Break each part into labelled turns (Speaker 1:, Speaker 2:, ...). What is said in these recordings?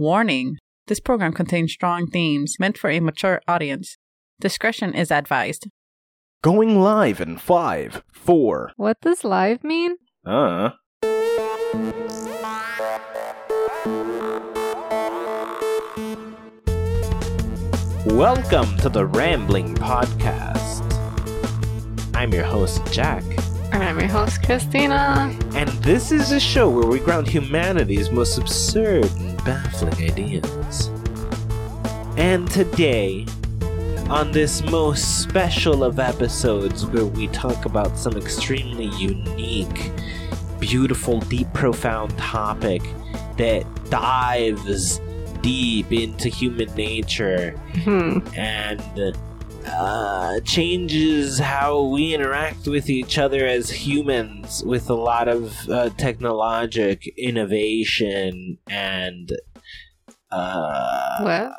Speaker 1: Warning this program contains strong themes meant for a mature audience. Discretion is advised.
Speaker 2: Going live in five, four.
Speaker 3: What does live mean?
Speaker 2: Uh. Welcome to the Rambling Podcast. I'm your host, Jack,
Speaker 3: And I'm your host, Christina.
Speaker 2: and this is a show where we ground humanity's most absurd and baffling ideas. And today, on this most special of episodes where we talk about some extremely unique, beautiful, deep, profound topic that dives deep into human nature
Speaker 3: Hmm.
Speaker 2: and uh, changes how we interact with each other as humans with a lot of uh, technologic innovation and uh,
Speaker 3: What?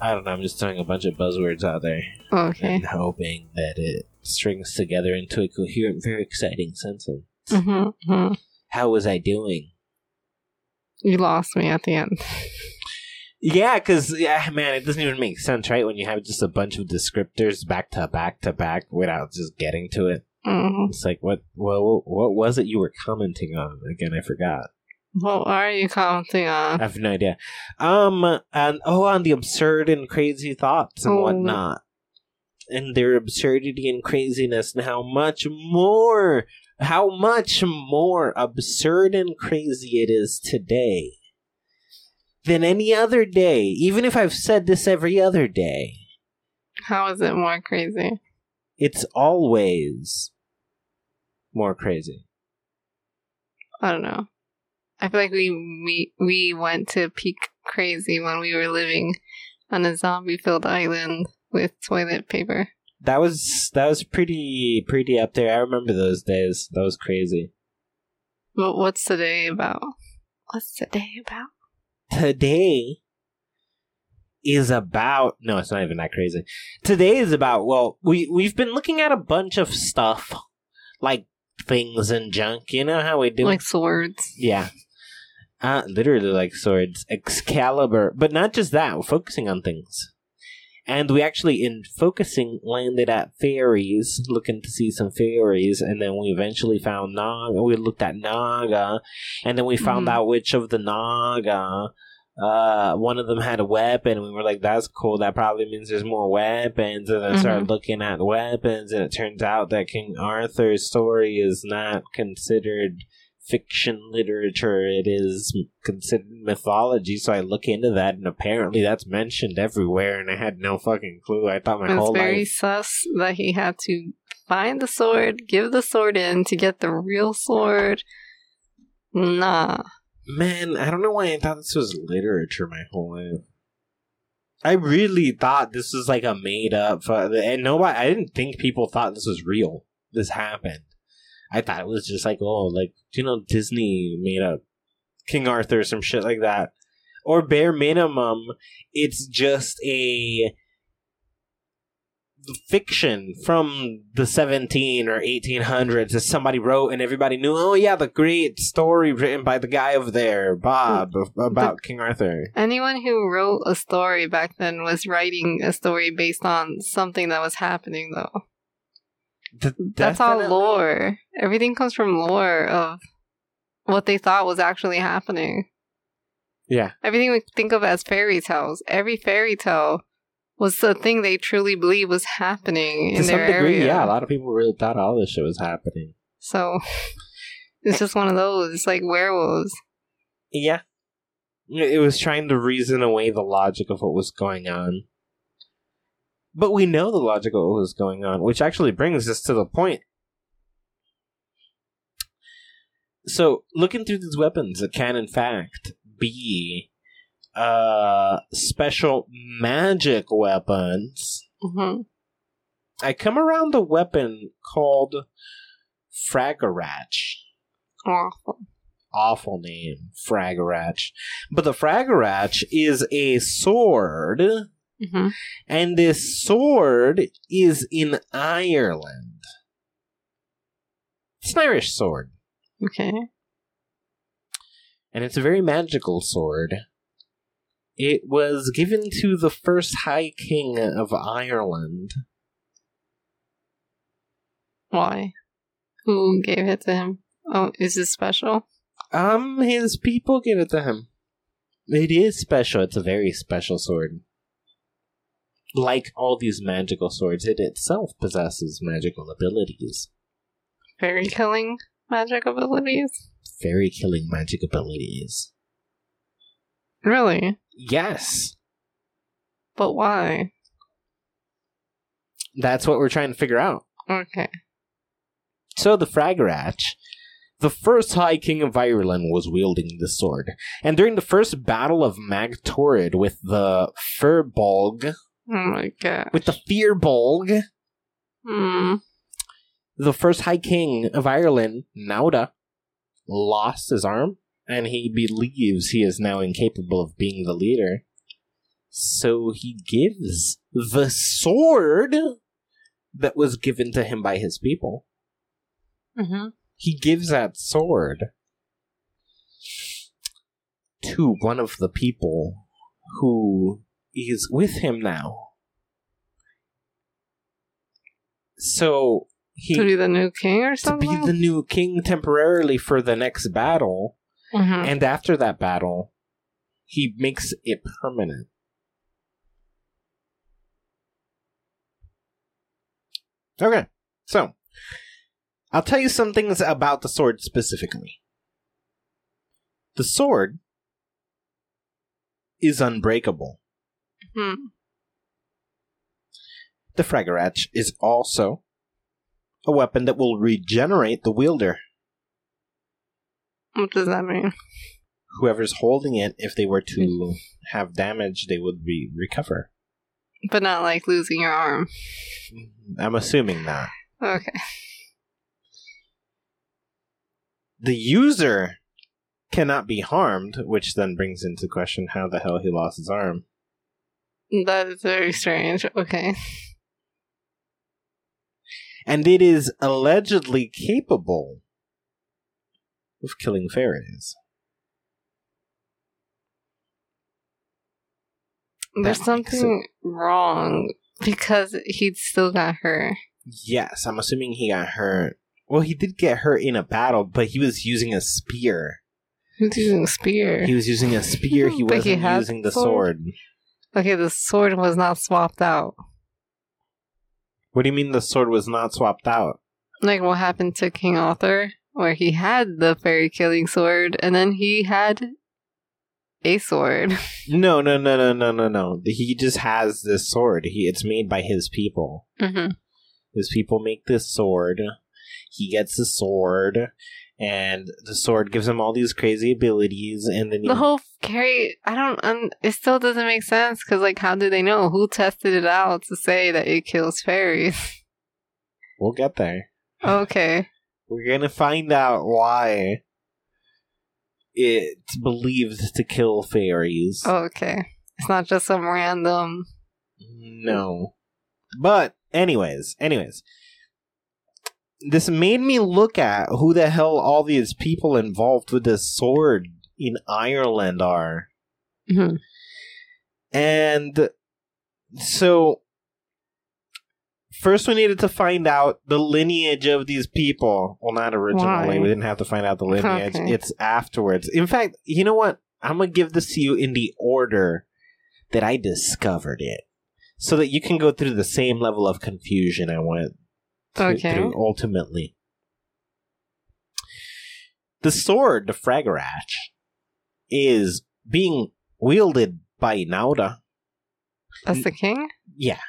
Speaker 2: I don't know. I'm just throwing a bunch of buzzwords out there
Speaker 3: Okay.
Speaker 2: and hoping that it strings together into a coherent, very exciting sentence.
Speaker 3: Mm-hmm, hmm
Speaker 2: How was I doing?
Speaker 3: You lost me at the end.
Speaker 2: Yeah, because yeah, man, it doesn't even make sense, right? When you have just a bunch of descriptors back to back to back without just getting to it.
Speaker 3: hmm
Speaker 2: It's like what? Well, what was it you were commenting on again? I forgot.
Speaker 3: What are you commenting on?
Speaker 2: I have no idea. Um, and oh, on the absurd and crazy thoughts and
Speaker 3: Oh.
Speaker 2: whatnot, and their absurdity and craziness, and how much more, how much more absurd and crazy it is today than any other day. Even if I've said this every other day,
Speaker 3: How is it more crazy?
Speaker 2: it's always more crazy.
Speaker 3: I don't know. I feel like we we we went to peak crazy when we were living on a zombie-filled island with toilet paper.
Speaker 2: That was that was pretty pretty up there. I remember those days. That was crazy.
Speaker 3: But what's today about? What's today about?
Speaker 2: Today is about no it's not even that crazy. Today is about well we we've been looking at a bunch of stuff like things and junk. You know how we do
Speaker 3: Like swords.
Speaker 2: yeah. Uh literally like swords. Excalibur. But not just that we're focusing on things and we actually in focusing landed at fairies looking to see some fairies. And then we eventually found naga. We looked at naga. And then we found
Speaker 3: Mhm.
Speaker 2: out which of the naga uh one of them had a weapon. And we were like that's cool. That probably means there's more weapons. And then started looking at weapons. And it turns out that king arthur's story is not considered fiction literature it is considered mythology so i look into that and apparently that's mentioned everywhere and i had no fucking clue i thought my
Speaker 3: It's
Speaker 2: whole life.
Speaker 3: It's very sus that he had to find the sword, give the sword in to get the real sword. Nah.
Speaker 2: man i don't know why i thought this was literature my whole life i really thought this was like a made up and nobody i didn't think people thought this was real this happened i thought it was just like oh like you know disney made up king arthur or some shit like that. Or bare minimum it's just a fiction from the 17 or 1800s that somebody wrote and everybody knew oh yeah the great story written by the guy over there bob mm. about king arthur.
Speaker 3: Anyone who wrote a story back then was writing a story based on something that was happening, though.
Speaker 2: Th-
Speaker 3: That's all lore. Everything comes from lore of what they thought was actually happening.
Speaker 2: yeah
Speaker 3: Everything we think of as fairy tales, every fairy tale was the thing they truly believe was happening
Speaker 2: to
Speaker 3: in
Speaker 2: some
Speaker 3: their
Speaker 2: degree
Speaker 3: area.
Speaker 2: yeah a lot of people really thought all this shit was happening
Speaker 3: So it's just one of those. It's like werewolves.
Speaker 2: yeah it was trying to reason away the logic of what was going on but we know the logic of what was going on which actually brings us to the point so looking through these weapons it can in fact be uh special magic weapons
Speaker 3: hmm
Speaker 2: i come around a weapon called Fragarach.
Speaker 3: Awful.
Speaker 2: awful name, Fragarach. But the Fragorach is a sword,
Speaker 3: hmm
Speaker 2: and this sword is in Ireland. It's an Irish sword.
Speaker 3: Okay.
Speaker 2: and it's a very magical sword. It was given to the first High King of Ireland.
Speaker 3: Why? Who gave it to him? Oh, is it special?
Speaker 2: Um, his people gave it to him. It is special. It's a very special sword. Like all these magical swords, it itself possesses magical abilities.
Speaker 3: Fairy killing magic abilities?
Speaker 2: Very killing magic abilities.
Speaker 3: Really?
Speaker 2: Yes.
Speaker 3: But why?
Speaker 2: That's what we're trying to figure out.
Speaker 3: Okay.
Speaker 2: So the Fragarach, the first High King of Ireland, was wielding the sword. And during the first battle of Magtorid with the Firbolg,
Speaker 3: Oh my god.
Speaker 2: with the Fearbolg,
Speaker 3: Hmm.
Speaker 2: the first High King of Ireland, Nuada, lost his arm, and he believes he is now incapable of being the leader. So he gives the sword that was given to him by his people.
Speaker 3: Mm-hmm.
Speaker 2: He gives that sword to one of the people who is with him now. So he
Speaker 3: to be the new king or something.
Speaker 2: to be the new king temporarily for the next battle,
Speaker 3: Mhm.
Speaker 2: and after that battle, he makes it permanent. Okay, so I'll tell you some things about the sword specifically. The sword is unbreakable.
Speaker 3: Hmm.
Speaker 2: The Fragarach is also a weapon that will regenerate the wielder.
Speaker 3: What does that mean?
Speaker 2: Whoever's holding it, if they were to have damage, they would be recover.
Speaker 3: But not like losing your arm.
Speaker 2: I'm assuming that.
Speaker 3: Okay.
Speaker 2: The user cannot be harmed, which then brings into question how the hell he lost his arm.
Speaker 3: That is very strange. Okay.
Speaker 2: And it is allegedly capable of killing fairies.
Speaker 3: There's something wrong because he still got hurt.
Speaker 2: Yes, I'm assuming he got hurt. Well, he did get hurt in a battle, but he was using a spear.
Speaker 3: Who's using a spear?
Speaker 2: He was using a spear, he wasn't
Speaker 3: had
Speaker 2: using the
Speaker 3: sword?
Speaker 2: sword.
Speaker 3: Okay, the sword was not swapped out.
Speaker 2: What do you mean the sword was not swapped out?
Speaker 3: Like what happened to King Arthur, where he had the fairy killing sword and then he had a sword.
Speaker 2: No, no, no, no, no, no, no. He just has this sword. He it's made by his people.
Speaker 3: hmm
Speaker 2: His people make this sword. He gets the sword, and the sword gives him all these crazy abilities. And then he,
Speaker 3: The whole fairy, I don't, um, it still doesn't make sense because, like, how do they know? Who tested it out to say that it kills fairies?
Speaker 2: we'll get there.
Speaker 3: okay.
Speaker 2: We're gonna find out why it's believed to kill fairies.
Speaker 3: Okay. It's not just some random.
Speaker 2: No. But anyways, anyways. This made me look at who the hell all these people involved with this sword in Ireland are.
Speaker 3: Mhm.
Speaker 2: And so first we needed to find out the lineage of these people. Well, not originally.
Speaker 3: Why?
Speaker 2: We didn't have to find out the lineage.
Speaker 3: Okay.
Speaker 2: It's afterwards. In fact, you know what? I'm going to give this to you in the order that I discovered it. So that you can go through the same level of confusion I went
Speaker 3: Okay.
Speaker 2: through ultimately. The sword, the Fragarach, is being wielded by Nuada.
Speaker 3: That's the king?
Speaker 2: Yeah,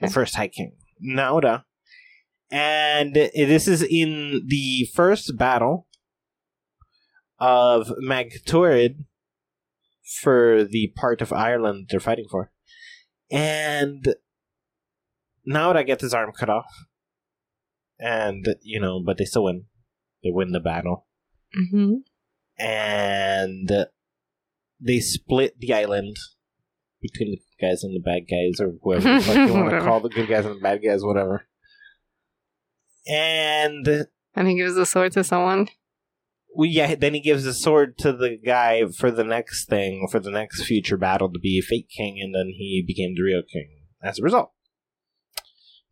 Speaker 2: the first High King. Nuada. And this is in the first battle of Magtorid for the part of Ireland they're fighting for. And Nuada gets his arm cut off. And, you know, but they still win. They win the battle.
Speaker 3: hmm
Speaker 2: And they split the island between the good guys and the bad guys, or whoever you want to call the good guys and the bad guys, whatever. And
Speaker 3: And he gives the sword to someone?
Speaker 2: well, yeah, then he gives the sword to the guy for the next thing, for the next future battle to be fake king, and then he became the real king as a result.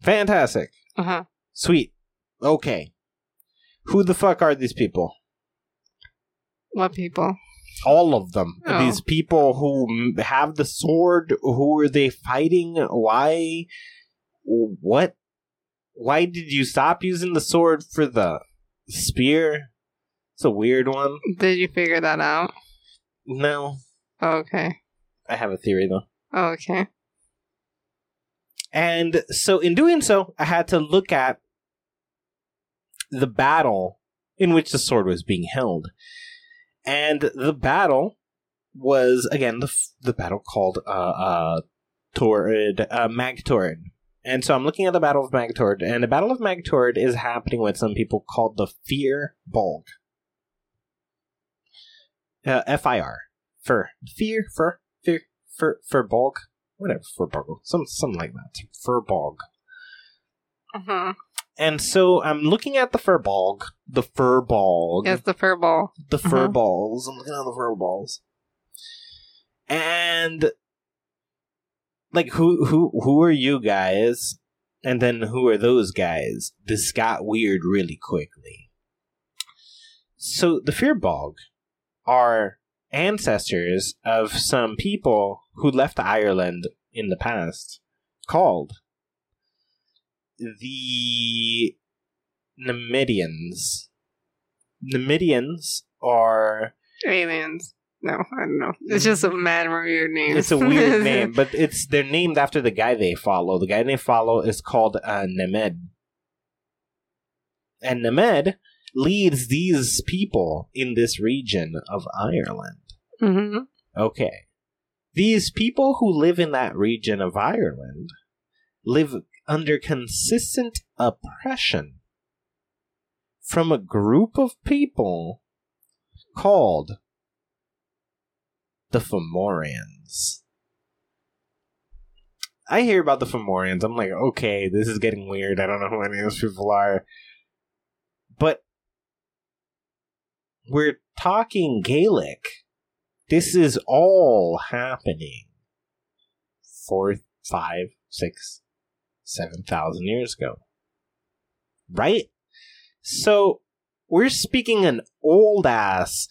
Speaker 2: Fantastic.
Speaker 3: Uh huh.
Speaker 2: Sweet. Okay. Who the fuck are these people?
Speaker 3: What people?
Speaker 2: All of them.
Speaker 3: Oh.
Speaker 2: These people who have the sword, who are they fighting? Why? What? Why did you stop using the sword for the spear? It's a weird one.
Speaker 3: Did you figure that out?
Speaker 2: No.
Speaker 3: Okay.
Speaker 2: I have a theory though.
Speaker 3: Okay.
Speaker 2: And so, in doing so, I had to look at the battle in which the sword was being held. And the battle was, again, the, the battle called uh, uh, uh, Magtorrid. And so I'm looking at the Battle of Magtorrid, and the Battle of Magtorrid is happening with some people called the Fear Bolg. Uh, F-I-R. Fur. Fear, fur, fear, fur, fur Bolg whatever for Furbolg, some something like that. Furbolg.
Speaker 3: Uh huh.
Speaker 2: And so I'm looking at the Furbolg, the Furbolg,
Speaker 3: Yes, the fur ball.
Speaker 2: the
Speaker 3: uh-huh.
Speaker 2: fur balls. I'm looking at the fur balls, and like who who who are you guys? And then who are those guys? This got weird really quickly. So the Fearbog are ancestors of some people who left Ireland in the past, called the Nemedians. Nemedians are
Speaker 3: Aliens. No, I don't know. It's just a mad weird name.
Speaker 2: it's a weird name, but it's they're named after the guy they follow. The guy they follow is called uh, Nemed, and Nemed leads these people in this region of Ireland.
Speaker 3: hmm
Speaker 2: Okay, these people who live in that region of Ireland live under consistent oppression from a group of people called the Fomorians. I hear about the Fomorians. I'm like, okay, this is getting weird. I don't know who any of those people are. But we're talking Gaelic. This is all happening four, five, six, seven thousand years ago. Right? So we're speaking an old ass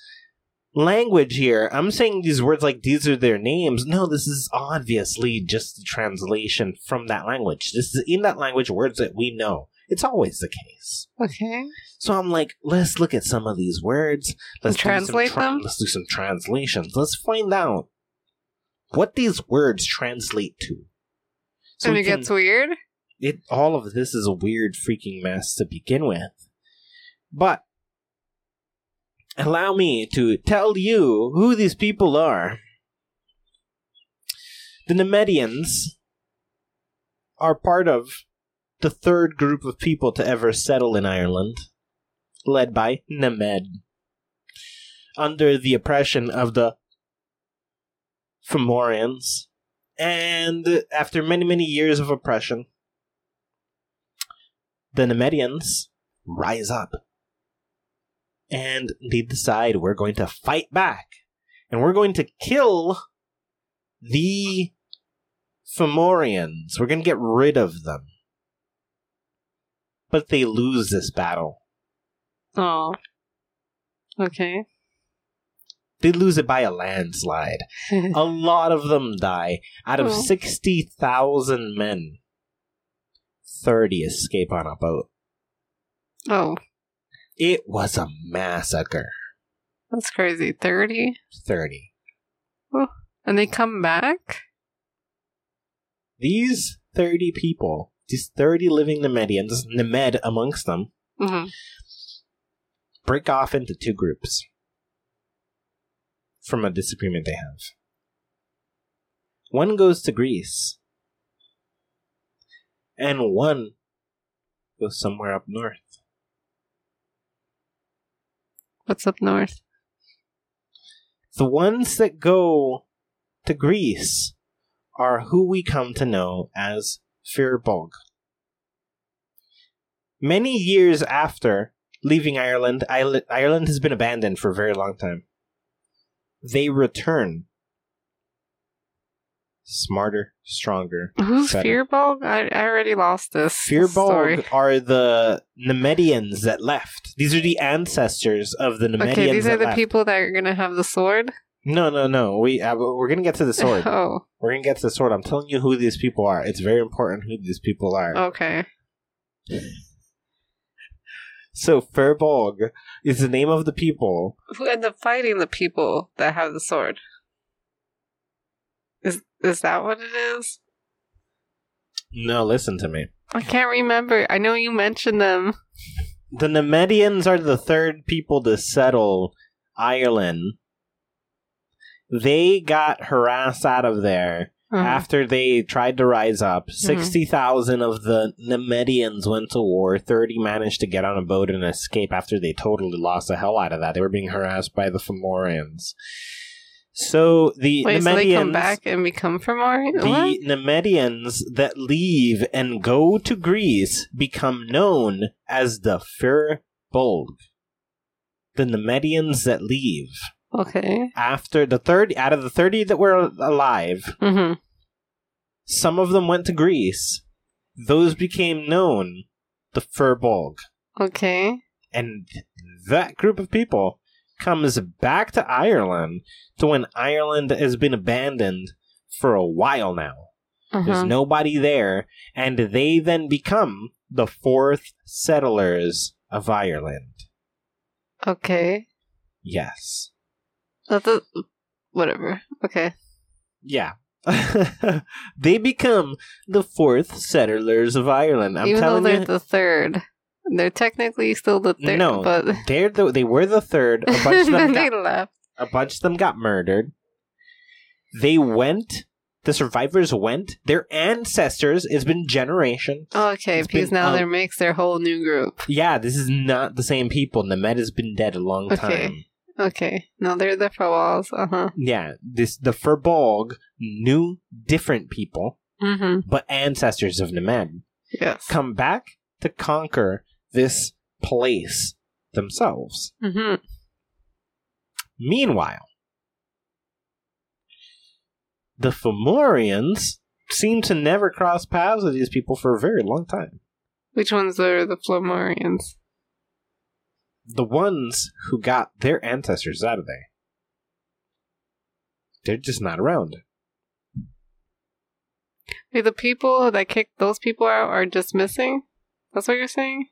Speaker 2: language here. I'm saying these words like these are their names. No, this is obviously just a translation from that language. This is in that language words that we know. It's always the case.
Speaker 3: Okay.
Speaker 2: So I'm like, let's look at some of these words. Let's
Speaker 3: Translate
Speaker 2: tra-
Speaker 3: them?
Speaker 2: Let's do some translations. Let's find out what these words translate to.
Speaker 3: and
Speaker 2: we
Speaker 3: it
Speaker 2: can-
Speaker 3: gets weird.
Speaker 2: It all of this is a weird freaking mess to begin with. But allow me to tell you who these people are. The Nemedians are part of the third group of people to ever settle in Ireland, led by Nemed, under the oppression of the Fomorians. And after many, many years of oppression, the Nemedians rise up and they decide we're going to fight back and we're going to kill the Fomorians. We're going to get rid of them. But they lose this battle.
Speaker 3: Oh. Okay.
Speaker 2: They lose it by a landslide. a lot of them die. Out of
Speaker 3: Oh.
Speaker 2: 60,000 men, 30 escape on a boat.
Speaker 3: oh,
Speaker 2: It was a massacre.
Speaker 3: that's crazy. 30?
Speaker 2: 30.
Speaker 3: Oh, And they come back?
Speaker 2: These 30 people, these 30 living Nemedians, Nemed amongst them,
Speaker 3: hmm
Speaker 2: break off into two groups from a disagreement they have. One goes to Greece, and one goes somewhere up north.
Speaker 3: What's up north?
Speaker 2: The ones that go to Greece are who we come to know as Firbolg. Many years after leaving Ireland. Ireland, Ireland has been abandoned for a very long time. They return. Smarter, stronger.
Speaker 3: Who's
Speaker 2: better.
Speaker 3: Fearbog? I, I already lost this. story.
Speaker 2: Are the Nemedians that left. These are the ancestors of the Nemedians
Speaker 3: Okay, these are the
Speaker 2: left.
Speaker 3: people that are gonna have the sword.
Speaker 2: No, no, no. We uh, we're gonna get to the sword.
Speaker 3: Oh,
Speaker 2: we're gonna get to the sword. I'm telling you who these people are. It's very important who these people are.
Speaker 3: okay.
Speaker 2: So Furbolg is the name of the people.
Speaker 3: Who end up fighting the people that have the sword? Is is that what it is?
Speaker 2: No, listen to me.
Speaker 3: I can't remember. I know you mentioned them.
Speaker 2: The Nemedians are the third people to settle Ireland. They got harassed out of there
Speaker 3: Uh-huh.
Speaker 2: after they tried to rise up. 60,000 of the Nemedians went to war. 30 managed to get on a boat and escape after they totally lost the hell out of that. They were being harassed by the Fomorians. So the
Speaker 3: Wait, so they come back and become Fomorian?
Speaker 2: the
Speaker 3: What?
Speaker 2: Nemedians that leave and go to Greece become known as the Furbolg. The Nemedians that leave
Speaker 3: Okay.
Speaker 2: after the 30 out of the 30 that were alive,
Speaker 3: Mm-hmm.
Speaker 2: some of them went to Greece. Those became known the Furbolg.
Speaker 3: Okay.
Speaker 2: And that group of people comes back to Ireland to when Ireland has been abandoned for a while now. There's
Speaker 3: Uh-huh.
Speaker 2: nobody there, and they then become the fourth settlers of Ireland.
Speaker 3: Okay.
Speaker 2: Yes.
Speaker 3: That's a, whatever. Okay.
Speaker 2: Yeah. they become the fourth settlers of Ireland. I'm
Speaker 3: Even though they're
Speaker 2: you,
Speaker 3: the third, they're technically still the third.
Speaker 2: No,
Speaker 3: but
Speaker 2: they're the, they were the third. A bunch of them
Speaker 3: they
Speaker 2: got,
Speaker 3: left.
Speaker 2: a bunch of them got murdered. They went. The survivors went. Their ancestors. It's been generations.
Speaker 3: Oh, okay,
Speaker 2: It's
Speaker 3: because
Speaker 2: been,
Speaker 3: now
Speaker 2: um,
Speaker 3: they're mixed. Their whole new group.
Speaker 2: Yeah, this is not the same people. Nemed has been dead a long
Speaker 3: Okay.
Speaker 2: time.
Speaker 3: Okay, no, they're the Fawals. Uh huh.
Speaker 2: Yeah, this the Furbolg knew different people,
Speaker 3: Mm-hmm.
Speaker 2: but ancestors of Nemed
Speaker 3: Yes.
Speaker 2: come back to conquer this place themselves.
Speaker 3: Mm-hmm.
Speaker 2: Meanwhile, the Fomorians seem to never cross paths with these people for a very long time.
Speaker 3: Which ones are the Flamorians?
Speaker 2: The ones who got their ancestors out of there. They're just not around.
Speaker 3: Wait, the people that kicked those people out are just missing? That's what you're saying?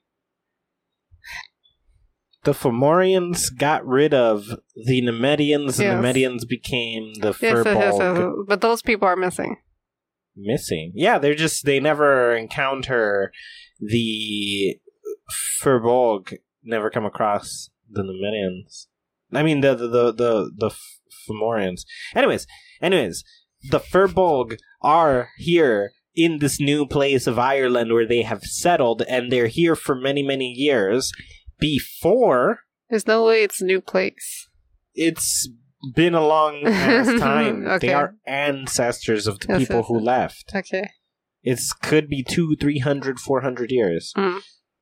Speaker 2: The Fomorians got rid of the Nemedians, and
Speaker 3: Yes.
Speaker 2: Nemedians became the
Speaker 3: Yes, yes, yes, yes, but those people are missing.
Speaker 2: missing. Yeah, they're just they never encounter the Furbolg. Never come across the Nemedians. I mean the the the the, the Fomorians. Anyways, anyways, the Furbolg are here in this new place of Ireland where they have settled, and they're here for many many years. Before
Speaker 3: There's no way it's a new place.
Speaker 2: it's been a long time.
Speaker 3: Okay.
Speaker 2: They are ancestors of the
Speaker 3: Yes,
Speaker 2: people
Speaker 3: yes,
Speaker 2: who left.
Speaker 3: Okay.
Speaker 2: It's could be two, three hundred, four hundred years,
Speaker 3: Mm.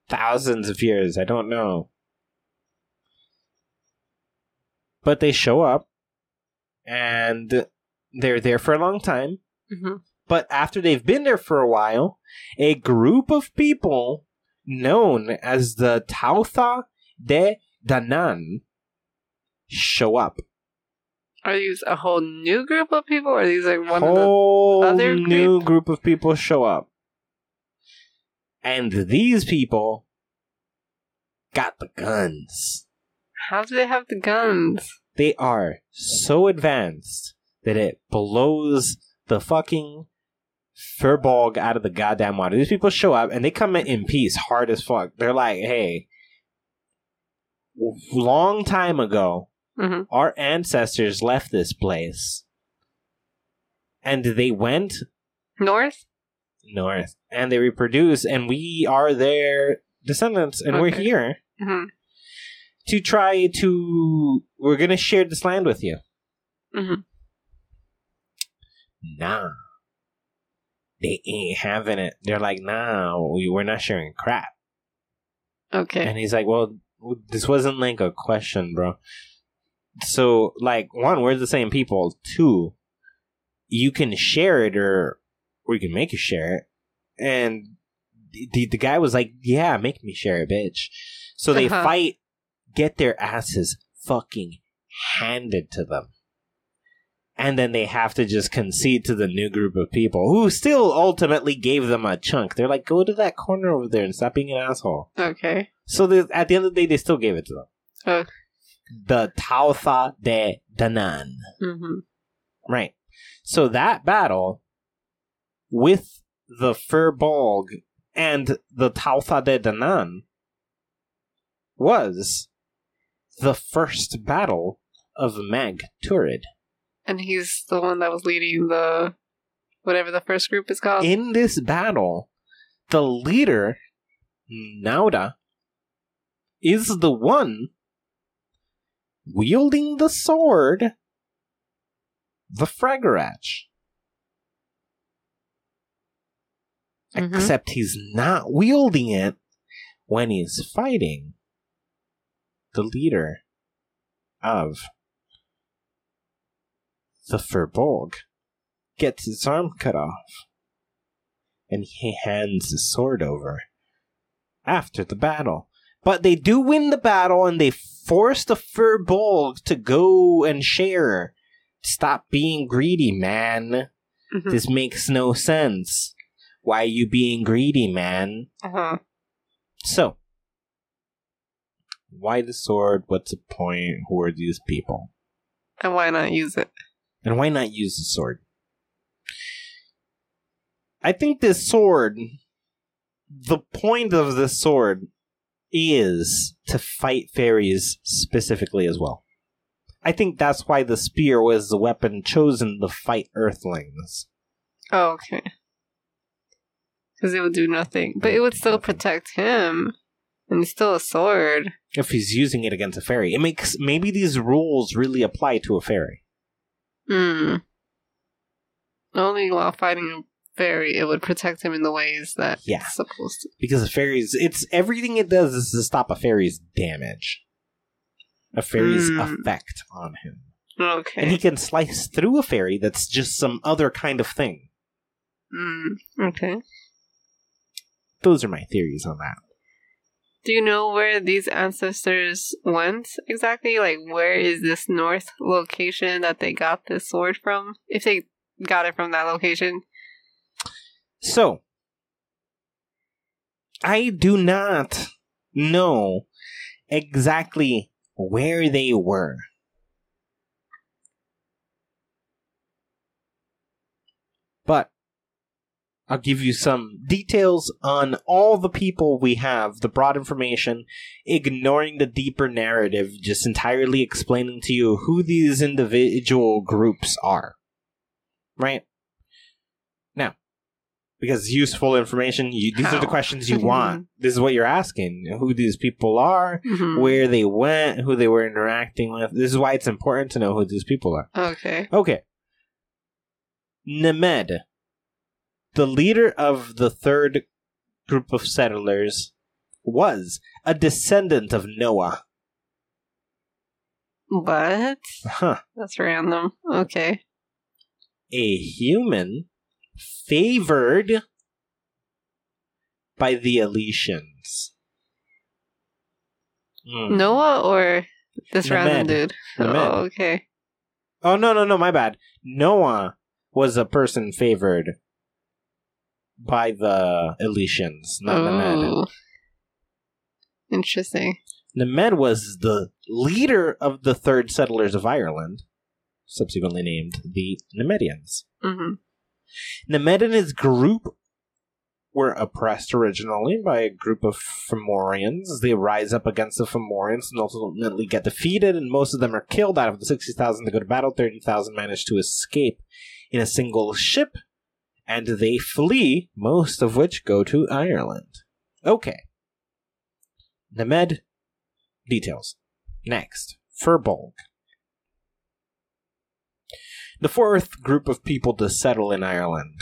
Speaker 2: thousands of years. I don't know, but they show up, and they're there for a long time.
Speaker 3: hmm
Speaker 2: But after they've been there for a while, a group of people known as the Tautha de Danann show up.
Speaker 3: Are these a whole new group of people, or are these like one of
Speaker 2: whole
Speaker 3: other
Speaker 2: new
Speaker 3: group?
Speaker 2: group of people show up. And these people got the guns.
Speaker 3: How do they have the guns?
Speaker 2: They are so advanced that it blows the fucking furbog out of the goddamn water. These people show up and they come in in peace, hard as fuck. They're like, hey, long time ago,
Speaker 3: hmm
Speaker 2: our ancestors left this place. And they went
Speaker 3: North.
Speaker 2: north and they reproduce and we are their descendants and we're
Speaker 3: Okay.
Speaker 2: here
Speaker 3: hmm
Speaker 2: to try to we're gonna share this land with you
Speaker 3: Mhm.
Speaker 2: nah they ain't having it they're like nah we, we're not sharing crap
Speaker 3: Okay.
Speaker 2: and he's like well this wasn't like a question, bro. So, like, one, we're the same people. Two, you can share it or or you can make you share it. And the the guy was like, "Yeah, make me share it, bitch." So they
Speaker 3: Uh-huh.
Speaker 2: fight, get their asses fucking handed to them. And then they have to just concede to the new group of people who still ultimately gave them a chunk. They're like, go to that corner over there and stop being an asshole.
Speaker 3: Okay.
Speaker 2: So they, at the end of the day, they still gave it to them.
Speaker 3: Oh.
Speaker 2: The Tautha de Danann.
Speaker 3: Mm-hmm.
Speaker 2: Right. So that battle with the Firbolg and the Tautha de Danann was the first battle of Mag Turid.
Speaker 3: And he's the one that was leading the whatever the first group is called.
Speaker 2: In this battle, the leader, Nuada, is the one wielding the sword, the Fragarach.
Speaker 3: Mhm.
Speaker 2: Except he's not wielding it when he's fighting the leader of the Furbolg. Gets his arm cut off. And he hands the sword over after the battle. But they do win the battle and they force the Furbolg to go and share. Stop being greedy, man.
Speaker 3: Mhm.
Speaker 2: This makes no sense. Why are you being greedy, man?
Speaker 3: Uh-huh.
Speaker 2: So, why the sword? What's the point? Who are these people?
Speaker 3: And why not use it?
Speaker 2: And why not use the sword? I think this sword, the point of this sword is to fight fairies specifically as well. I think that's why the spear was the weapon chosen to fight earthlings.
Speaker 3: Oh, okay. Because it would do nothing. But it would still protect him. And it's still a sword.
Speaker 2: If he's using it against a fairy, it makes maybe these rules really apply to a fairy.
Speaker 3: Hmm. Only while fighting a fairy, it would protect him in the ways that
Speaker 2: Yeah.
Speaker 3: it's supposed to.
Speaker 2: because a fairy's it's everything it does is to stop a fairy's damage a fairy's
Speaker 3: Mm.
Speaker 2: effect on him
Speaker 3: Okay.
Speaker 2: and he can slice through a fairy that's just some other kind of thing
Speaker 3: Hmm. Okay.
Speaker 2: those are my theories on that
Speaker 3: Do you know where these ancestors went exactly? Like, where is this north location that they got this sword from? If they got it from that location.
Speaker 2: so i do not know exactly where they were but I'll give you some details on all the people we have, the broad information, ignoring the deeper narrative, just entirely explaining to you who these individual groups are. Right? Now, because useful information, you, these are the questions you want. this is what you're asking who these people are,
Speaker 3: Mhm.
Speaker 2: where they went, who they were interacting with. This is why it's important to know who these people are.
Speaker 3: Okay.
Speaker 2: Okay. Nemed, the leader of the third group of settlers, was a descendant of Noah.
Speaker 3: What?
Speaker 2: Huh.
Speaker 3: That's random. Okay.
Speaker 2: A human favored by the Elysians. Hmm.
Speaker 3: Noah or this random dude?
Speaker 2: Named.
Speaker 3: Oh, okay.
Speaker 2: Oh no no no my bad. Noah was a person favored by the Elysians, not Nemed.
Speaker 3: Oh. Interesting.
Speaker 2: Nemed was the leader of the third settlers of Ireland, subsequently named the Nemedians.
Speaker 3: hmm
Speaker 2: Nemed and his group were oppressed originally by a group of Fomorians. They rise up against the Fomorians and ultimately get defeated, and most of them are killed. Out of the 60,000 that go to battle, 30,000 manage to escape in a single ship, and they flee, most of which go to Ireland. Okay. Nemed, details. Next, Furbolg. The fourth group of people to settle in Ireland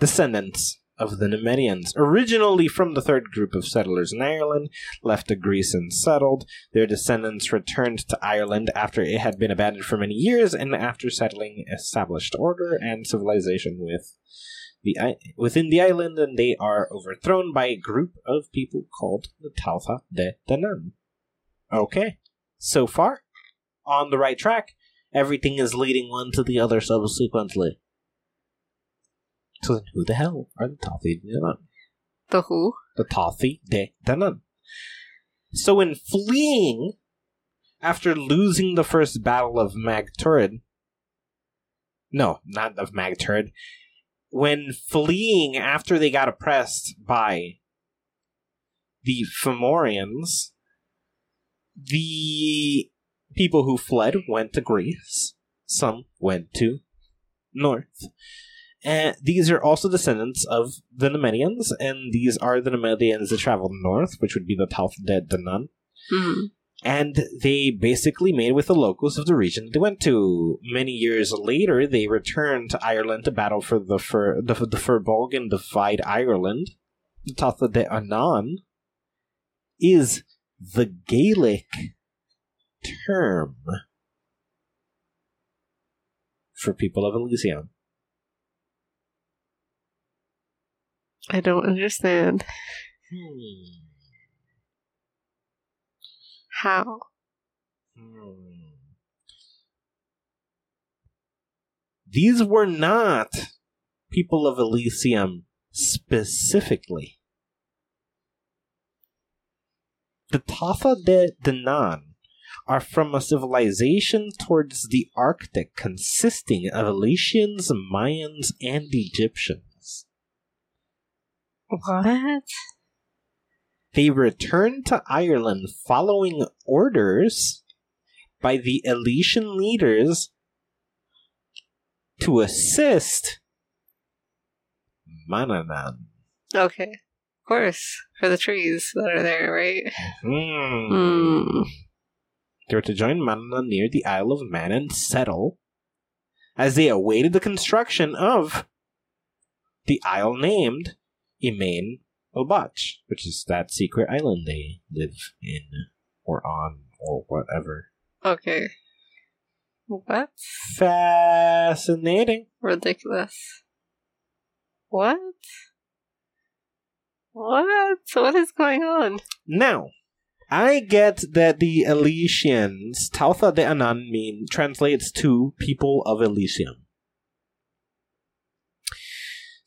Speaker 2: descendants of the Nemedians, originally from the third group of settlers in Ireland, left to Greece and settled. Their descendants returned to Ireland after it had been abandoned for many years, and after settling, established order and civilization with the within the island, and they are overthrown by a group of people called the Tautha de Danann. Okay, so far on the right track. Everything is leading one to the other subsequently. So then, who the hell are the Tautha de Danann?
Speaker 3: The who?
Speaker 2: the Tautha de Danann. So, in fleeing after losing the first battle of Magturid, no, not of Magturid, when fleeing after they got oppressed by the Fomorians, the people who fled went to Greece, some went to North. And these are also descendants of the Nemedians, and these are the Nemedians that traveled north, which would be the Tautha de Danann.
Speaker 3: Hmm.
Speaker 2: And they basically made with the locals of the region they went to. Many years later, they returned to Ireland to battle for the Fur, the, the Furbolg and divide Ireland. The Talth de Anan is the Gaelic term for people of Elysium.
Speaker 3: I don't understand.
Speaker 2: Hmm.
Speaker 3: How?
Speaker 2: Hmm. These were not people of Elysium specifically. The Tautha de Danann are from a civilization towards the Arctic consisting of Elysians, Mayans, and Egyptians.
Speaker 3: What?
Speaker 2: They returned to Ireland following orders by the Elysian leaders to assist Manannan.
Speaker 3: Okay. Of course. For the trees that are there, right?
Speaker 2: Hmm.
Speaker 3: Hmm.
Speaker 2: They were to join Manannan near the Isle of Man and settle as they awaited the construction of the isle named Emain Ablach, which is that secret island they live in or on or whatever.
Speaker 3: Okay. What?
Speaker 2: Fascinating.
Speaker 3: Ridiculous. What? What? What is going on?
Speaker 2: Now, I get that the Elysians, Tautha de Anan, mean translates to people of Elysium.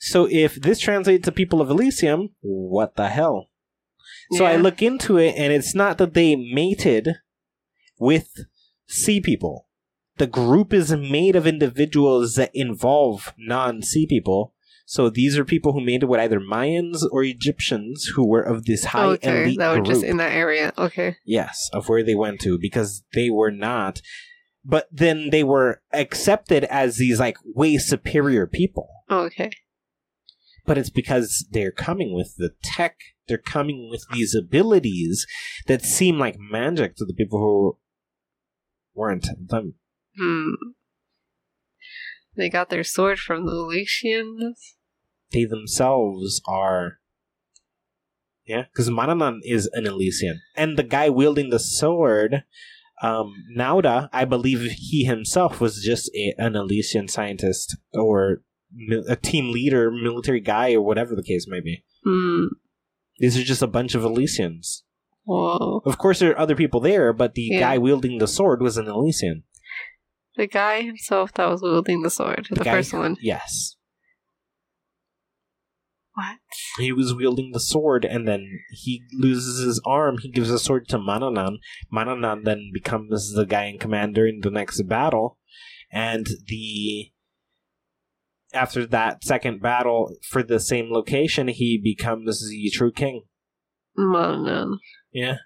Speaker 2: So if this translates to people of Elysium, what the hell? So I look into it, and it's not that they mated with sea people. The group is made of individuals that involve non sea people. So these are people who mated with either Mayans or Egyptians who were of this high
Speaker 3: okay,
Speaker 2: elite
Speaker 3: that were
Speaker 2: group.
Speaker 3: just in that area. Okay.
Speaker 2: Yes, of where they went to because they were not. But then they were accepted as these like way superior people.
Speaker 3: Oh, okay.
Speaker 2: But it's because they're coming with the tech, they're coming with these abilities that seem like magic to the people who weren't them.
Speaker 3: Hmm. They got their sword from the Elysians.
Speaker 2: They themselves are. Yeah, because Manannan is an Elysian. And the guy wielding the sword, um, Nuada, I believe he himself was just a, an Elysian scientist or a team leader, military guy, or whatever the case may be.
Speaker 3: Hmm.
Speaker 2: These are just a bunch of Elysians.
Speaker 3: Whoa.
Speaker 2: Of course, there are other people there, but the
Speaker 3: Yeah.
Speaker 2: guy wielding the sword was an Elysian.
Speaker 3: The guy himself that was wielding the sword. The,
Speaker 2: guy-
Speaker 3: first one.
Speaker 2: Yes.
Speaker 3: What?
Speaker 2: He was wielding the sword, and then he loses his arm. He gives the sword to Manannan. Manannan then becomes the guy in command during the next battle, and the after that second battle for the same location, he becomes the true king.
Speaker 3: Manan.
Speaker 2: Yeah.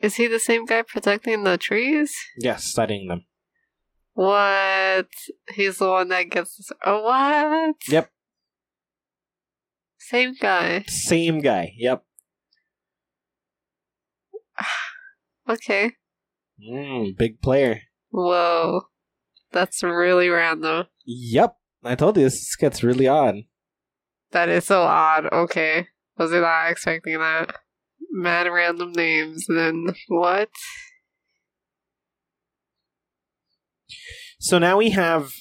Speaker 3: Is he the same guy protecting the trees?
Speaker 2: Yes, studying them.
Speaker 3: What? He's the one that gets. Oh, what?
Speaker 2: Yep.
Speaker 3: Same guy.
Speaker 2: Same guy. Yep.
Speaker 3: Okay.
Speaker 2: Mm, big player.
Speaker 3: Whoa. That's really random.
Speaker 2: Yep. I told you this gets really odd.
Speaker 3: That is so odd. Okay. Was it not expecting that? Mad random names, then what?
Speaker 2: So now we have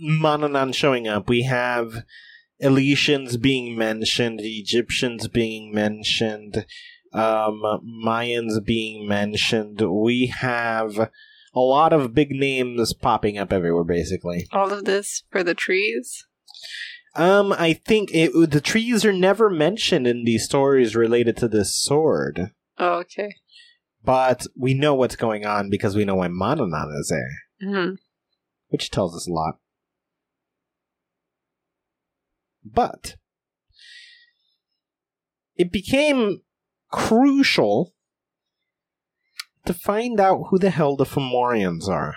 Speaker 2: Manannan showing up. We have Elysians being mentioned, Egyptians being mentioned, um, Mayans being mentioned. We have a lot of big names popping up everywhere, basically.
Speaker 3: All of this for the trees?
Speaker 2: Um, I think it, the trees are never mentioned in these stories related to this sword,
Speaker 3: Oh, okay.
Speaker 2: but we know what's going on because we know why Manannan is there,
Speaker 3: hmm
Speaker 2: which tells us a lot. But it became crucial to find out who the hell the Fomorians are.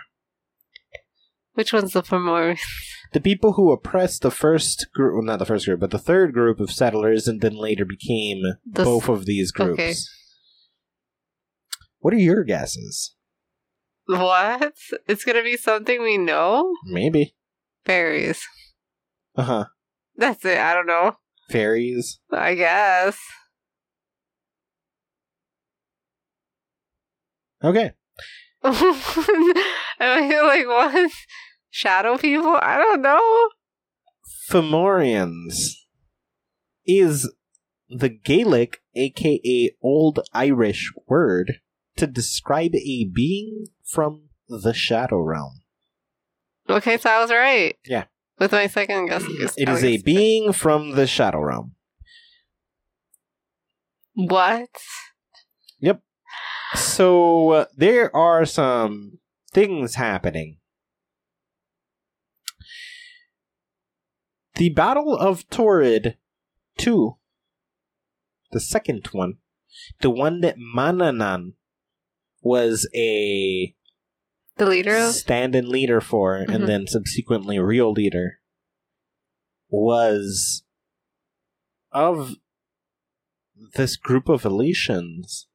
Speaker 3: Which one's the Fomorians?
Speaker 2: The people who oppressed the first group, well, not the first group, but the third group of settlers and then later became
Speaker 3: The
Speaker 2: both of these groups.
Speaker 3: okay.
Speaker 2: What are your guesses?
Speaker 3: What? It's gonna be something we know?
Speaker 2: Maybe.
Speaker 3: Fairies.
Speaker 2: Uh huh.
Speaker 3: That's it. I don't know.
Speaker 2: Fairies.
Speaker 3: I guess.
Speaker 2: Okay.
Speaker 3: Am I like, what? Shadow people? I don't know.
Speaker 2: Fomorians is the Gaelic, aka Old Irish word to describe a being from the Shadow Realm.
Speaker 3: Okay, so I was right.
Speaker 2: Yeah.
Speaker 3: With my second guess.
Speaker 2: It
Speaker 3: I
Speaker 2: a being from the Shadow Realm.
Speaker 3: What?
Speaker 2: So uh, there are some things happening. The Battle of Torrid 2, the second one, the one that Manannan was a
Speaker 3: The leader of?
Speaker 2: stand-in leader for,
Speaker 3: Mhm.
Speaker 2: and then subsequently real leader, was of this group of Elysians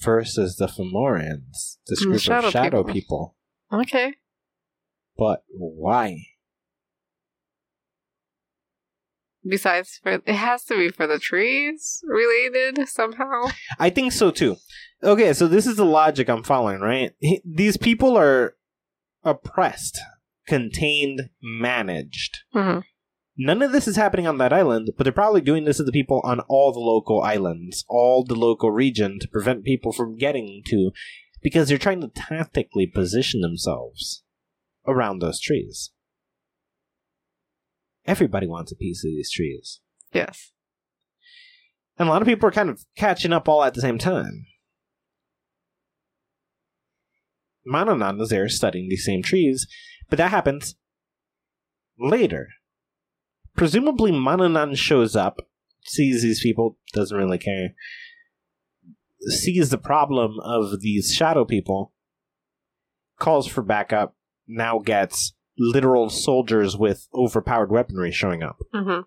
Speaker 2: versus the Fomorians, this
Speaker 3: Mm,
Speaker 2: group
Speaker 3: shadow
Speaker 2: of shadow
Speaker 3: people.
Speaker 2: people.
Speaker 3: Okay.
Speaker 2: But why?
Speaker 3: Besides, for it has to be for the trees related somehow.
Speaker 2: I think so too. Okay, so this is the logic I'm following, right? These people are oppressed, contained, managed.
Speaker 3: hmm
Speaker 2: None of this is happening on that island, but they're probably doing this to the people on all the local islands, all the local region to prevent people from getting to, because they're trying to tactically position themselves around those trees. Everybody wants a piece of these trees.
Speaker 3: Yes.
Speaker 2: And a lot of people are kind of catching up all at the same time. Manannan is there studying these same trees, but that happens later. Presumably, Manannan shows up, sees these people, doesn't really care, sees the problem of these shadow people, calls for backup, now gets literal soldiers with overpowered weaponry showing up
Speaker 3: hmm